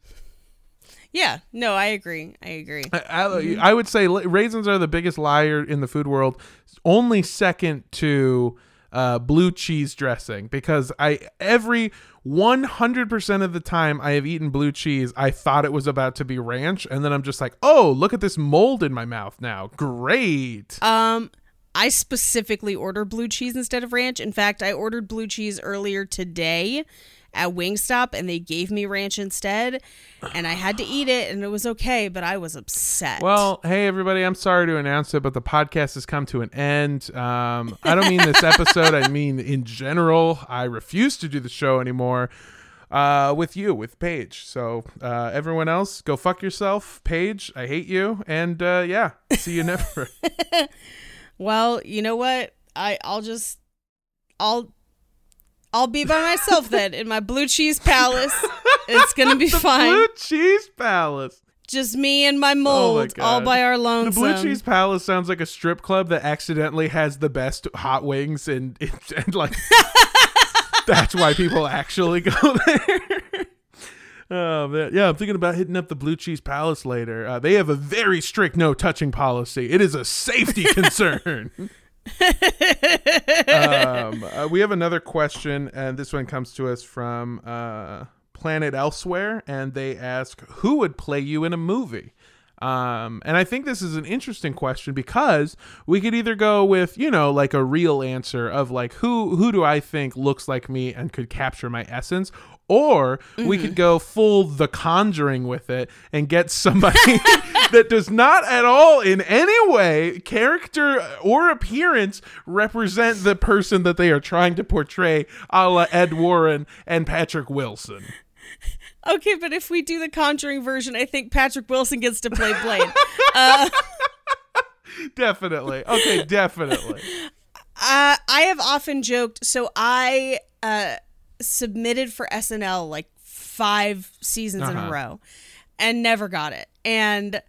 Speaker 3: Yeah, no, I agree. I agree.
Speaker 2: I, I, I would say raisins are the biggest liar in the food world, only second to uh, blue cheese dressing. Because I every one hundred percent of the time I have eaten blue cheese, I thought it was about to be ranch, and then I'm just like, oh, look at this mold in my mouth now. Great.
Speaker 3: Um, I specifically order blue cheese instead of ranch. In fact, I ordered blue cheese earlier today at Wingstop and they gave me ranch instead. And I had to eat it and it was okay, but I was upset.
Speaker 2: Well, hey everybody, I'm sorry to announce it, but the podcast has come to an end. Um, I don't mean this episode, I mean in general. I refuse to do the show anymore. Uh, with you, with Paige. So uh, everyone else, go fuck yourself, Paige. I hate you, and uh, yeah, see you never.
Speaker 3: well, you know what? I I'll just I'll I'll be by myself then in my blue cheese palace. It's gonna be fine.
Speaker 2: Blue Cheese Palace.
Speaker 3: Just me and my oh mold,
Speaker 2: Oh God.
Speaker 3: all by our lonesome. The.
Speaker 2: Blue Cheese Palace sounds like a strip club that accidentally has the best hot wings, and, and like that's why people actually go there. Oh man, yeah, I'm thinking about hitting up the Blue Cheese Palace later. Uh, they have a very strict no touching policy. It is a safety concern. um, uh, we have another question, and this one comes to us from uh, Planet Elsewhere, and they ask, "Who would play you in a movie?" Um, and I think this is an interesting question because we could either go with, you know, like a real answer of like who who do I think looks like me and could capture my essence, Or we could go full The Conjuring with it and get somebody that does not at all, in any way, character or appearance, represent the person that they are trying to portray, a la Ed Warren and Patrick Wilson.
Speaker 3: Okay, but if we do the Conjuring version, I think Patrick Wilson gets to play Blaine. uh,
Speaker 2: Definitely. Okay, definitely.
Speaker 3: Uh, I have often joked. So I uh, submitted for SNL like five seasons in a
Speaker 2: Uh-huh.
Speaker 3: row, and never got it. And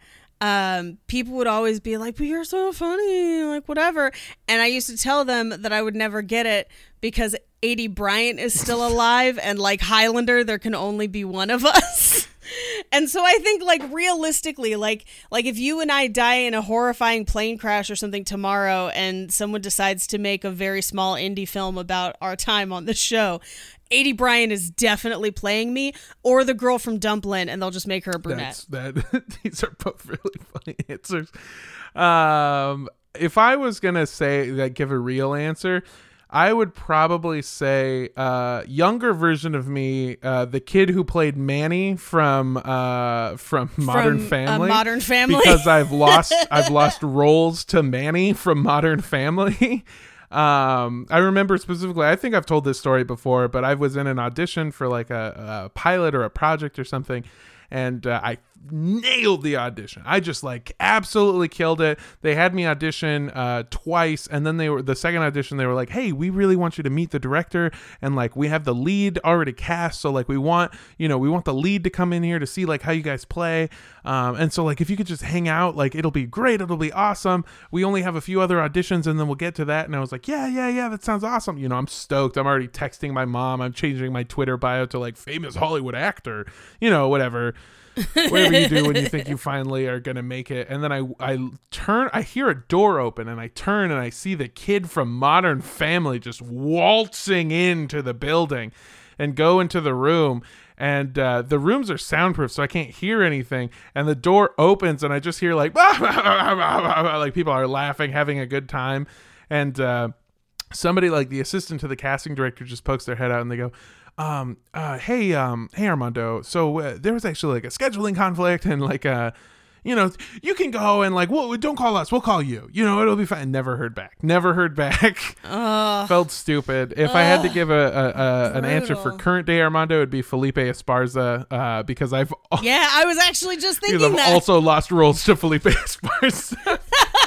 Speaker 3: um, people would always be like, "But you're so funny," like whatever. And I used to tell them that I would never get it because Aidy Bryant is still alive, and like Highlander, there can only be one of us. And so I think like realistically like like if you and I die in a horrifying plane crash or something tomorrow and someone decides to make a very small indie film about our time on the show, Aidy Bryant is definitely playing me or the girl from Dumplin and they'll just make her a brunette.
Speaker 2: That's that. these are both really funny answers. Um, if I was gonna say like give a real answer, I would probably say uh, younger version of me, uh, the kid who played Manny from uh, from Modern
Speaker 3: From,
Speaker 2: Family.
Speaker 3: Modern Family.
Speaker 2: because I've lost I've lost roles to Manny from Modern Family. Um, I remember specifically. I think I've told this story before, but I was in an audition for like a, a pilot or a project or something, and uh, I nailed the audition. I just like absolutely killed it. They had me audition uh, twice, and then they were the second audition. They were like, "Hey, we really want you to meet the director, and like we have the lead already cast, so like we want you know we want the lead to come in here to see like how you guys play, um, and so like if you could just hang out, like it'll be great, it'll be awesome. We only have a few other auditions, and then we'll get to that." And I was like, "Yeah, yeah, yeah, that sounds awesome." You know, I'm stoked. I'm already texting my mom. I'm changing my Twitter bio to like famous Hollywood actor. You know, whatever whatever you do when you think you finally are gonna make it. And then i i turn i hear a door open and i turn and i see the kid from modern family just waltzing into the building and go into the room. And uh, the rooms are soundproof so i can't hear anything. And the door opens and i just hear like like people are laughing having a good time. And uh, somebody like the assistant to the casting director just pokes their head out and they go um uh hey um hey armando. So uh, there was actually like a scheduling conflict and like uh you know you can go and like well don't call us. We'll call you. You know it'll be fine. Never heard back. Never heard back.
Speaker 3: Ugh.
Speaker 2: felt stupid. If i had to give a, a, a an answer for current day armando it'd be felipe esparza uh because i've
Speaker 3: yeah, I was actually just thinking
Speaker 2: I've
Speaker 3: that.
Speaker 2: also lost roles to Felipe Esparza.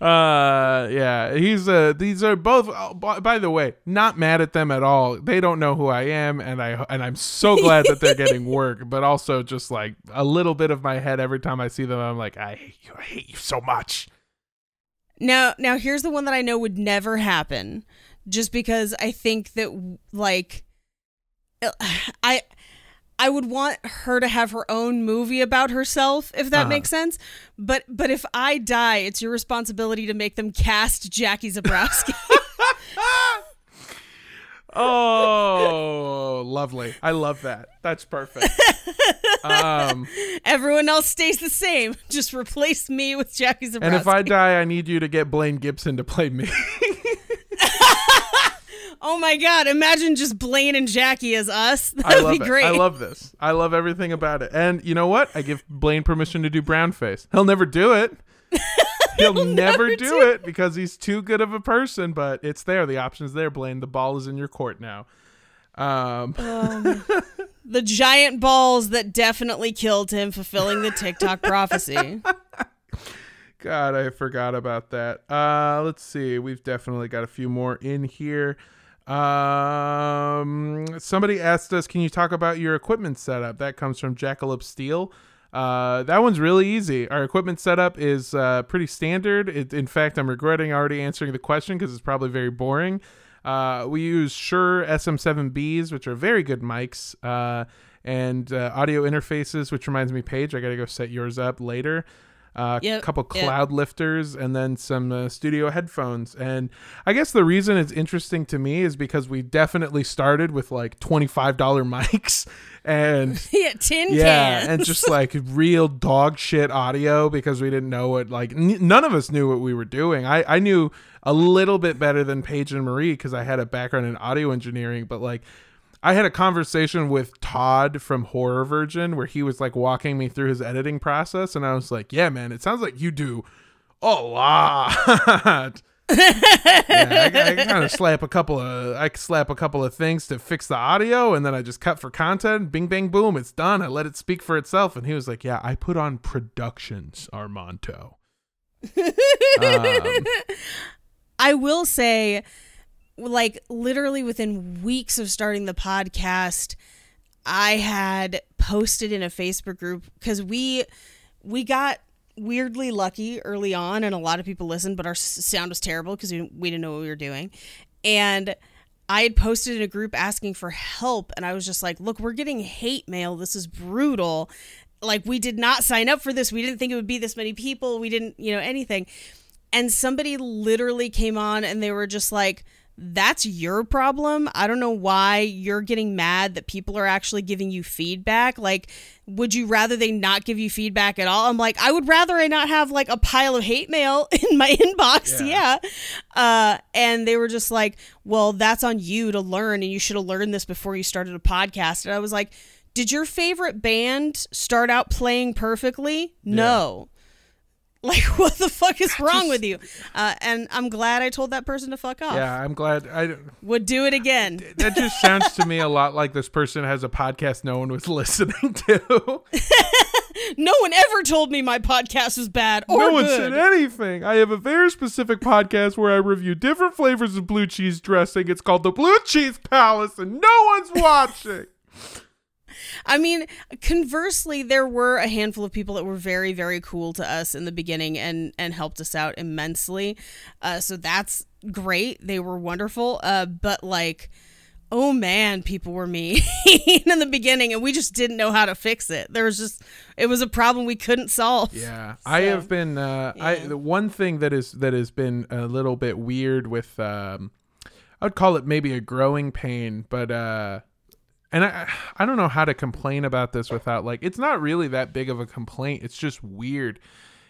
Speaker 2: uh, yeah, he's uh, these are both. oh, by, by the way, not mad at them at all. They don't know who I am, and I and I'm so glad that they're getting work. But also, just like a little bit of my head every time I see them, I'm like, I hate you. I hate you so much.
Speaker 3: Now, now here's the one that I know would never happen, just because I think that like, I, I would want her to have her own movie about herself, if that
Speaker 2: Uh-huh.
Speaker 3: makes sense. But but if I die, it's your responsibility to make them cast Jackie Zabrowski.
Speaker 2: Oh, lovely. I love that. That's perfect. Um,
Speaker 3: Everyone else stays the same. Just replace me with Jackie Zabrowski.
Speaker 2: and if I die, I need you to get Blaine Gibson to play me.
Speaker 3: Oh my god, imagine just Blaine and Jackie as us. That'd
Speaker 2: love
Speaker 3: be
Speaker 2: it.
Speaker 3: great.
Speaker 2: I love this. I love everything about it. And you know what? I give Blaine permission to do brown face. He'll never do it. He'll, never,
Speaker 3: never
Speaker 2: do,
Speaker 3: do
Speaker 2: it because he's too good of a person, but it's there. The option's there, Blaine. The ball is in your court now. Um,
Speaker 3: the giant balls that definitely killed him, fulfilling the TikTok prophecy.
Speaker 2: God, I forgot about that. Uh, let's see. We've definitely got a few more in here. Um, somebody asked us, "Can you talk about your equipment setup?" That comes from Jackalope Steel. Uh, that one's really easy. Our equipment setup is uh, pretty standard. It, in fact, I'm regretting already answering the question because it's probably very boring. Uh, we use Shure SM7Bs, which are very good mics, uh, and uh, audio interfaces. Which reminds me, Paige, I gotta go set yours up later. A
Speaker 3: Yep,
Speaker 2: couple
Speaker 3: yep.
Speaker 2: cloud lifters, and then some uh, studio headphones. And I guess the reason it's interesting to me is because we definitely started with like twenty five dollar mics, and
Speaker 3: yeah, tin
Speaker 2: yeah,
Speaker 3: cans.
Speaker 2: and just like real dog shit audio because we didn't know what like n- none of us knew what we were doing. I I knew a little bit better than Paige and Marie because I had a background in audio engineering, but like I had a conversation with Todd from Horror Virgin where he was like walking me through his editing process, and I was like, "Yeah, man, it sounds like you do a lot." yeah, I, I kind of slap a couple of I slap a couple of things to fix the audio, and then I just cut for content. Bing, bang, boom, it's done. I let it speak for itself. And he was like, "Yeah, I put on productions, Armando." um,
Speaker 3: I will say, like literally within weeks of starting the podcast, I had posted in a Facebook group because we we got weirdly lucky early on, and a lot of people listened, but our sound was terrible because we, we didn't know what we were doing. And I had posted in a group asking for help, and I was just like, look, we're getting hate mail. This is brutal. Like, we did not sign up for this. We didn't think it would be this many people. We didn't, you know, anything. And somebody literally came on and they were just like, that's your problem. I don't know why you're getting mad that people are actually giving you feedback. Like, would you rather they not give you feedback at all? I'm like, I would rather I not have like a pile of hate mail in my inbox. Yeah. yeah. Uh, and they were just like, well, that's on you to learn, and you should have learned this before you started a podcast. And I was like, did your favorite band start out playing perfectly? No. Like, what the fuck is wrong just, with you? Uh, and I'm glad I told that person to fuck off.
Speaker 2: Yeah, I'm glad I
Speaker 3: would do it again.
Speaker 2: That just sounds to me a lot like this person has a podcast no one was listening to.
Speaker 3: no one ever told me my podcast was bad or
Speaker 2: No one
Speaker 3: good.
Speaker 2: said anything. I have a very specific podcast where I review different flavors of blue cheese dressing. It's called the Blue Cheese Palace, and no one's watching.
Speaker 3: I mean, conversely, there were a handful of people that were very, very cool to us in the beginning and and helped us out immensely. Uh, so that's great. They were wonderful. Uh, but like, oh man, people were mean in the beginning, and we just didn't know how to fix it. There was just it was a problem we couldn't solve.
Speaker 2: Yeah, so, I have been. Uh, yeah. I the one thing that is that has been a little bit weird with. Um, I would call it maybe a growing pain, but uh, and I I don't know how to complain about this without like it's not really that big of a complaint. It's just weird.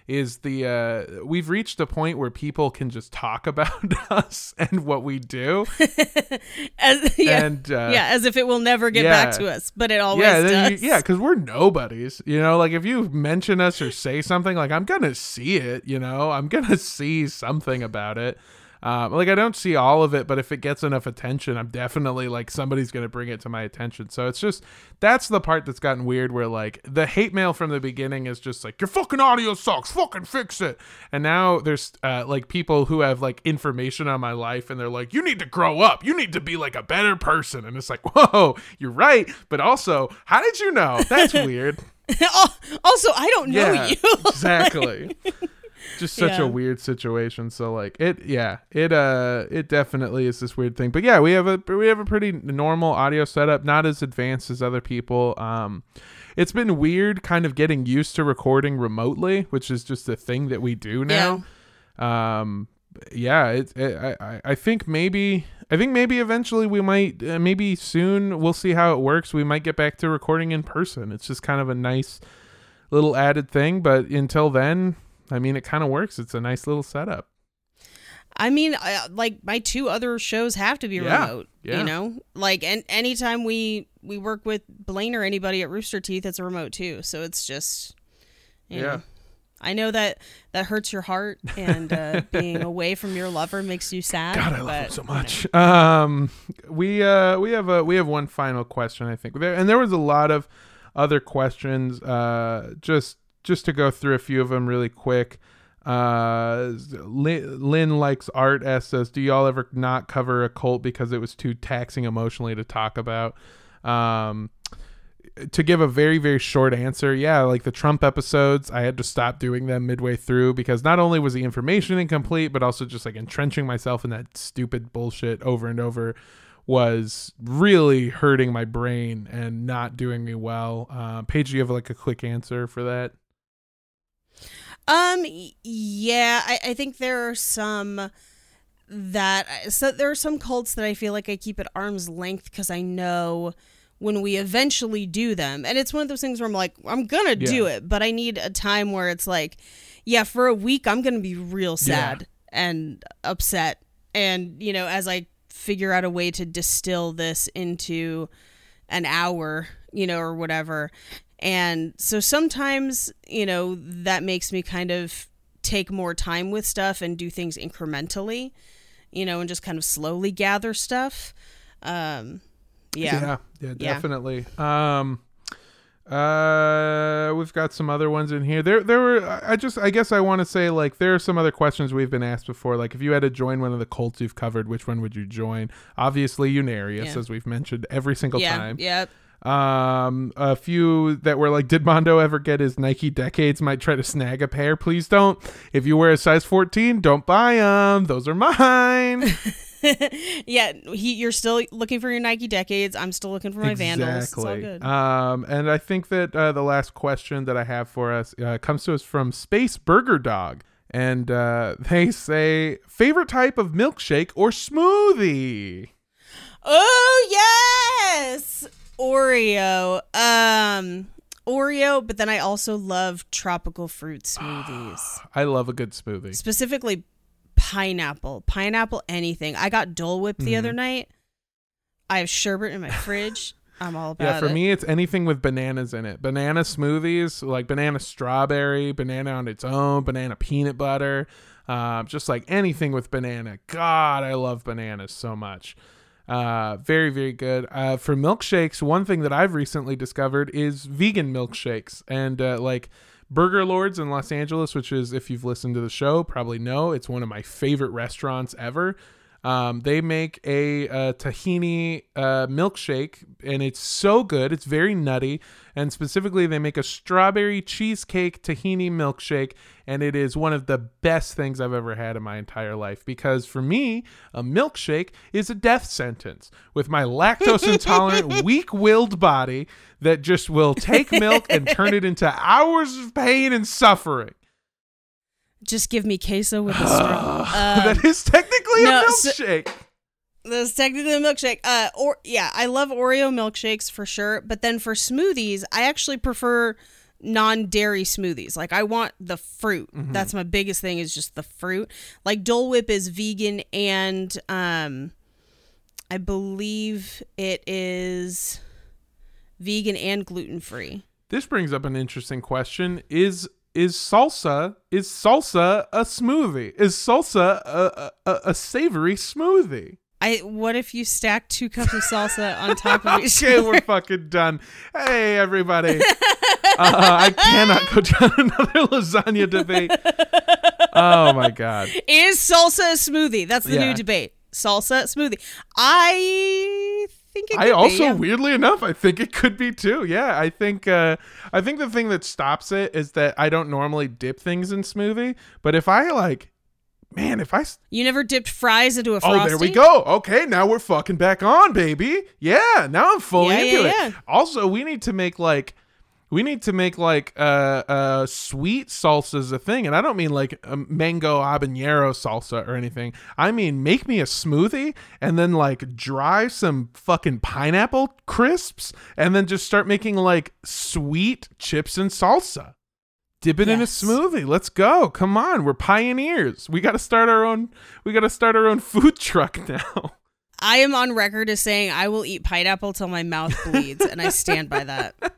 Speaker 2: Is the uh we've reached a point where people can just talk about us and what we do,
Speaker 3: as, yeah, and uh, yeah, as if it will never get yeah, back to us, but it always
Speaker 2: yeah,
Speaker 3: does.
Speaker 2: You, yeah, because we're nobodies, you know. Like if you mention us or say something, like I'm gonna see it, you know, I'm gonna see something about it. Um, like I don't see all of it, but if it gets enough attention, I'm definitely like somebody's gonna bring it to my attention. So it's just that's the part that's gotten weird, where like the hate mail from the beginning is just like your fucking audio sucks, fucking fix it. And now there's uh, like people who have like information on my life, and they're like, you need to grow up, you need to be like a better person. And it's like, whoa, you're right, but also, how did you know? That's weird.
Speaker 3: also, I don't know
Speaker 2: yeah,
Speaker 3: you.
Speaker 2: exactly just such yeah. a weird situation. So like it, yeah, it uh, it definitely is this weird thing. But yeah, we have a we have a pretty normal audio setup, not as advanced as other people. Um, it's been weird, kind of getting used to recording remotely, which is just a thing that we do now. Yeah. Um, yeah, it, it I I think maybe I think maybe eventually we might uh, maybe soon we'll see how it works. We might get back to recording in person. It's just kind of a nice little added thing, but until then, I mean, it kind of works. It's a nice little setup.
Speaker 3: I mean, uh, like my two other shows have to be yeah, remote. Yeah. You know, like and anytime we we work with Blaine or anybody at Rooster Teeth, it's a remote too. So it's just, yeah. Know, I know that that hurts your heart, and uh, being away from your lover makes you sad.
Speaker 2: God, I love him so much. You know. Um, we uh we have a we have one final question, I think, there, and there was a lot of other questions. Uh, just just to go through a few of them really quick. Uh, Lynn, likes art. S says, "Do y'all ever not cover a cult because it was too taxing emotionally to talk about?" Um, to give a very very short answer, yeah, like the Trump episodes, I had to stop doing them midway through because not only was the information incomplete, but also just like entrenching myself in that stupid bullshit over and over was really hurting my brain and not doing me well. Uh, Paige, do you have like a quick answer for that?
Speaker 3: Um, yeah, I, I think there are some that so there are some cults that I feel like I keep at arm's length because I know when we eventually do them, and it's one of those things where I'm like, I'm gonna yeah. do it, but I need a time where it's like, yeah, for a week I'm gonna be real sad yeah. and upset, and you know, as I figure out a way to distill this into an hour, you know, or whatever. And so sometimes, you know, that makes me kind of take more time with stuff and do things incrementally, you know, and just kind of slowly gather stuff. Um, yeah.
Speaker 2: yeah, yeah, definitely. Um, uh, we've got some other ones in here. There, there were. I just, I guess, I want to say like there are some other questions we've been asked before. Like, if you had to join one of the cults you've covered, which one would you join? Obviously, Unarius,
Speaker 3: Yeah.
Speaker 2: as we've mentioned every single
Speaker 3: Yeah.
Speaker 2: time.
Speaker 3: Yep.
Speaker 2: Um, a few that were like, did Mondo ever get his Nike Decades? Might try to snag a pair. Please don't. If you wear a size 14, don't buy them. Those are mine.
Speaker 3: yeah, he, you're still looking for your Nike decades. I'm still looking for my Vandals. It's all good.
Speaker 2: Um, and I think that uh, the last question that I have for us uh, comes to us from Space Burger Dog. And uh, they say, favorite type of milkshake or smoothie?
Speaker 3: oh yes, Oreo. Um, Oreo, but then I also love tropical fruit smoothies,
Speaker 2: I love a good smoothie.
Speaker 3: specifically pineapple, pineapple anything. I got Dole Whip the
Speaker 2: Mm-hmm.
Speaker 3: other night. I have sherbet in my fridge. I'm all about
Speaker 2: Yeah, for
Speaker 3: it.
Speaker 2: me, it's anything with bananas in it. Banana smoothies, like banana strawberry, banana on its own, banana peanut butter, um, just like anything with banana. God, I love bananas so much. Uh, very, very good. Uh, for milkshakes, one thing that I've recently discovered is vegan milkshakes. And uh, like Burger Lords in Los Angeles, which is, if you've listened to the show, probably know, it's one of my favorite restaurants ever. Um, they make a, uh tahini uh, milkshake, and it's so good. It's very nutty, and specifically, they make a strawberry cheesecake tahini milkshake, and it is one of the best things I've ever had in my entire life. Because for me, a milkshake is a death sentence. With my lactose intolerant, weak-willed body that just will take milk and turn it into hours of pain and suffering.
Speaker 3: Just give me queso with a straw. Um,
Speaker 2: that is technically
Speaker 3: no,
Speaker 2: a
Speaker 3: so-
Speaker 2: milkshake.
Speaker 3: That's technically a milkshake. Uh, or yeah, I love Oreo milkshakes for sure. But then for smoothies, I actually prefer non-dairy smoothies. Like I want the fruit.
Speaker 2: Mm-hmm.
Speaker 3: That's my biggest thing is just the fruit. Like Dole Whip is vegan and um, I believe it is vegan and gluten free.
Speaker 2: This brings up an interesting question: Is is salsa is salsa a smoothie? Is salsa a, a, a savory smoothie?
Speaker 3: I what if you stack two cups of salsa on top of each
Speaker 2: Okay,
Speaker 3: other?
Speaker 2: we're fucking done. Hey, everybody. Uh, I cannot go down another lasagna debate. Oh my god.
Speaker 3: Is salsa a smoothie? That's the
Speaker 2: Yeah.
Speaker 3: new debate. Salsa smoothie. I think it
Speaker 2: I
Speaker 3: be,
Speaker 2: also,
Speaker 3: yeah.
Speaker 2: weirdly enough, I think it could be too. Yeah, I think uh, I think the thing that stops it is that I don't normally dip things in smoothie, but if I like, man, if I
Speaker 3: You never dipped fries into a
Speaker 2: Oh, there we go. Okay, now we're fucking back on, baby. Yeah, now I'm fully
Speaker 3: Yeah,
Speaker 2: into
Speaker 3: yeah,
Speaker 2: it.
Speaker 3: yeah.
Speaker 2: Also, we need to make like we need to make like uh uh sweet salsas a thing, and I don't mean like a mango habanero salsa or anything. I mean make me a smoothie and then like dry some fucking pineapple crisps and then just start making like sweet chips and salsa. Dip it in a smoothie. Let's go. Come on. We're pioneers. We got to start our own we got to start our own food truck now.
Speaker 3: I am on record as saying I will eat pineapple till my mouth bleeds, and I stand by that.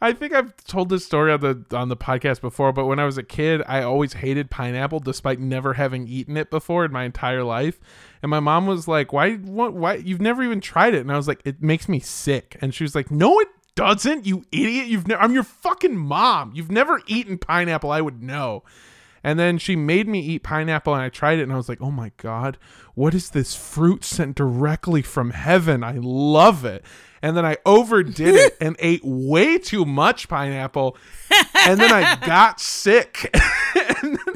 Speaker 2: I think I've told this story on the on the podcast before, but when I was a kid, I always hated pineapple despite never having eaten it before in my entire life. And my mom was like, "Why what why you've never even tried it?" And I was like, "It makes me sick." And she was like, "No, it doesn't, you idiot. You've ne- I'm your fucking mom. You've never eaten pineapple. I would know." And then she made me eat pineapple and I tried it and I was like, "Oh my god, what is this fruit sent directly from heaven? I love it." And then I overdid it and ate way too much pineapple. And then I got sick. and then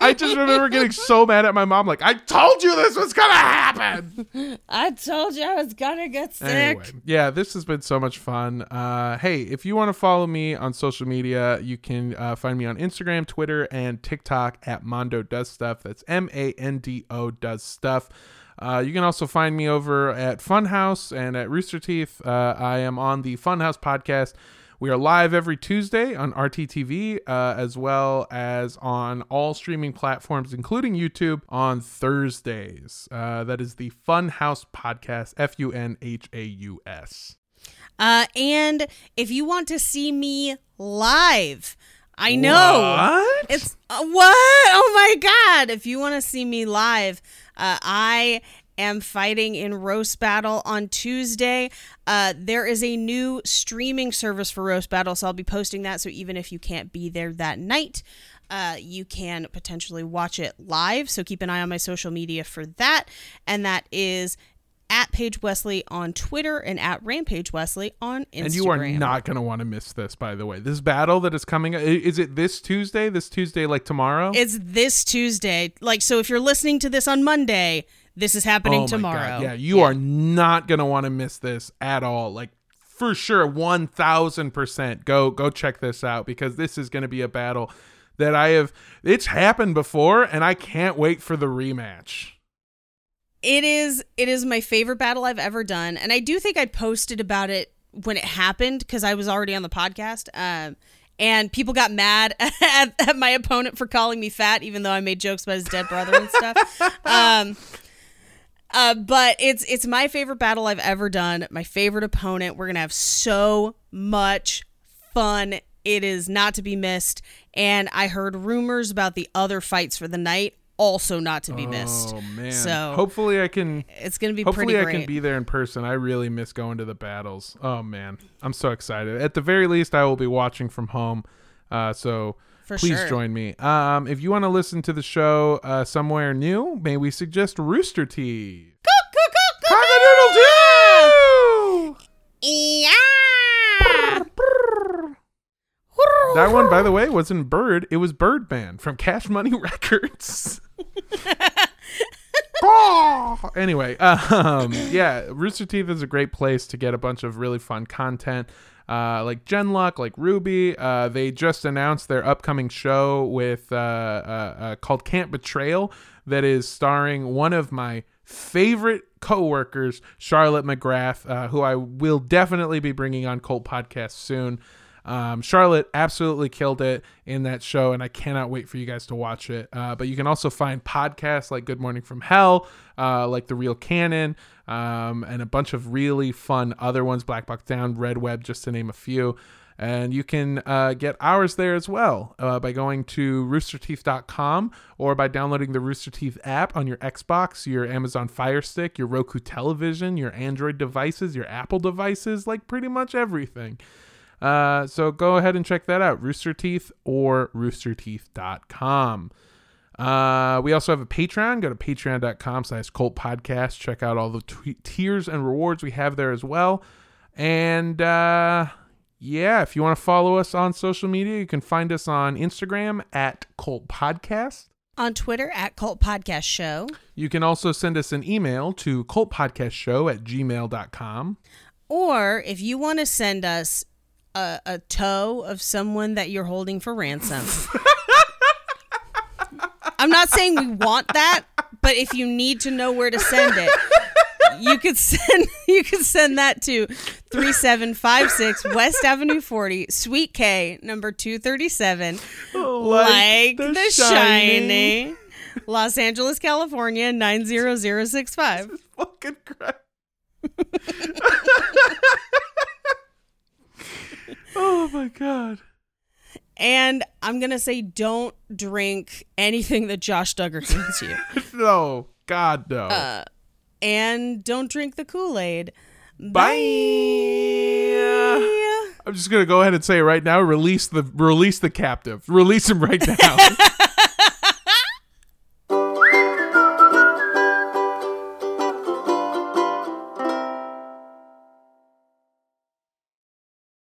Speaker 2: I just remember getting so mad at my mom like, "I told you this was going to happen."
Speaker 3: I told you I was gonna get sick.
Speaker 2: Anyway, yeah, this has been so much fun. Uh, hey, if you want to follow me on social media, you can uh, find me on Instagram, Twitter, and TikTok at Mondo Does Stuff. That's M A N D O Does Stuff. Uh, you can also find me over at Funhaus and at Rooster Teeth. Uh, I am on the Funhaus podcast We are live every Tuesday on RTTV, uh, as well as on all streaming platforms, including YouTube, on Thursdays. Uh, that is the Funhaus Podcast, F U N H A U S.
Speaker 3: Uh, and if you want to see me live, I know
Speaker 2: What?
Speaker 3: it's uh, what? Oh my god! If you want to see me live, uh, I am fighting in roast battle on Tuesday. Uh, there is a new streaming service for roast battle, so I'll be posting that. So even if you can't be there that night. Uh, you can potentially watch it live, so keep an eye on my social media for that. And that is at Paige Wesley on Twitter and at Rampage Wesley on Instagram.
Speaker 2: And you are not going to want to miss this, by the way. This battle that is coming, is it this Tuesday? This Tuesday, like tomorrow?
Speaker 3: It's this Tuesday. Like, so if you're listening to this on Monday, this is happening
Speaker 2: Oh
Speaker 3: tomorrow.
Speaker 2: God. Yeah, you are not gonna want to miss this at all. Like for sure, one thousand percent. Go go check this out because this is gonna be a battle that I have. It's happened before, and I can't wait for the rematch.
Speaker 3: It is. It is my favorite battle I've ever done, and I do think I posted about it when it happened because I was already on the podcast. Um, and people got mad at, at my opponent for calling me fat, even though I made jokes about his dead brother and stuff. Um, uh, but it's it's my favorite battle I've ever done. My favorite opponent. We're gonna have so much fun. It is not to be missed. And I heard rumors about the other fights for the night, also not to be missed.
Speaker 2: Oh man!
Speaker 3: So
Speaker 2: hopefully I can.
Speaker 3: it's gonna be
Speaker 2: Hopefully
Speaker 3: pretty
Speaker 2: I can be there in person. I really miss going to the battles. Oh man, I'm so excited. At the very least, I will be watching from home. Uh, so
Speaker 3: For
Speaker 2: please
Speaker 3: sure.
Speaker 2: join me. Um, if you want to listen to the show uh, somewhere new, may we suggest Rooster Teeth? Doo! That one, by the way, wasn't Bird. It was Birdman from Cash Money Records. Anyway, um, yeah, Rooster Teeth is a great place to get a bunch of really fun content. Uh, like Genlock, like RWBY, uh, they just announced their upcoming show with uh, uh, uh, called Camp Betrayal that is starring one of my favorite coworkers, Charlotte McGrath, who I will definitely be bringing on Cult Podcast soon. Um, Charlotte absolutely killed it in that show, and I cannot wait for you guys to watch it. Uh, but you can also find podcasts like Good Morning from Hell, uh, like The Real Canon, um, and a bunch of really fun other ones, Black Box Down, Red Web, just to name a few. And you can uh, get ours there as well uh, by going to roosterteeth.com or by downloading the Rooster Teeth app on your Xbox, your Amazon Fire Stick, your Roku television, your Android devices, your Apple devices, like pretty much everything. Uh, so go ahead and check that out, Rooster Teeth or roosterteeth.com. Uh, we also have a Patreon. Go to patreon.com slash cult podcast. Check out all the t- tiers and rewards we have there as well. And uh, yeah, if you want to follow us on social media, you can find us on Instagram at cult podcast.
Speaker 3: on Twitter at Cult Podcast Show,
Speaker 2: You can also send us an email to cultpodcastshow at gmail.com.
Speaker 3: or if you want to send us a, a toe of someone that you're holding for ransom. I'm not saying we want that, but if you need to know where to send it, you could send you could send that to 3756 West Avenue 40, Suite K, number 237, like, the, Shining. Los Angeles, California 90065.
Speaker 2: Fucking crap. oh my god.
Speaker 3: And I'm going to say don't drink anything that Josh Duggar hands you.
Speaker 2: No. God no.
Speaker 3: Uh, and don't drink the Kool-Aid.
Speaker 2: Bye. I'm just gonna go ahead and say it right now. Release the release the captive. Release him right now.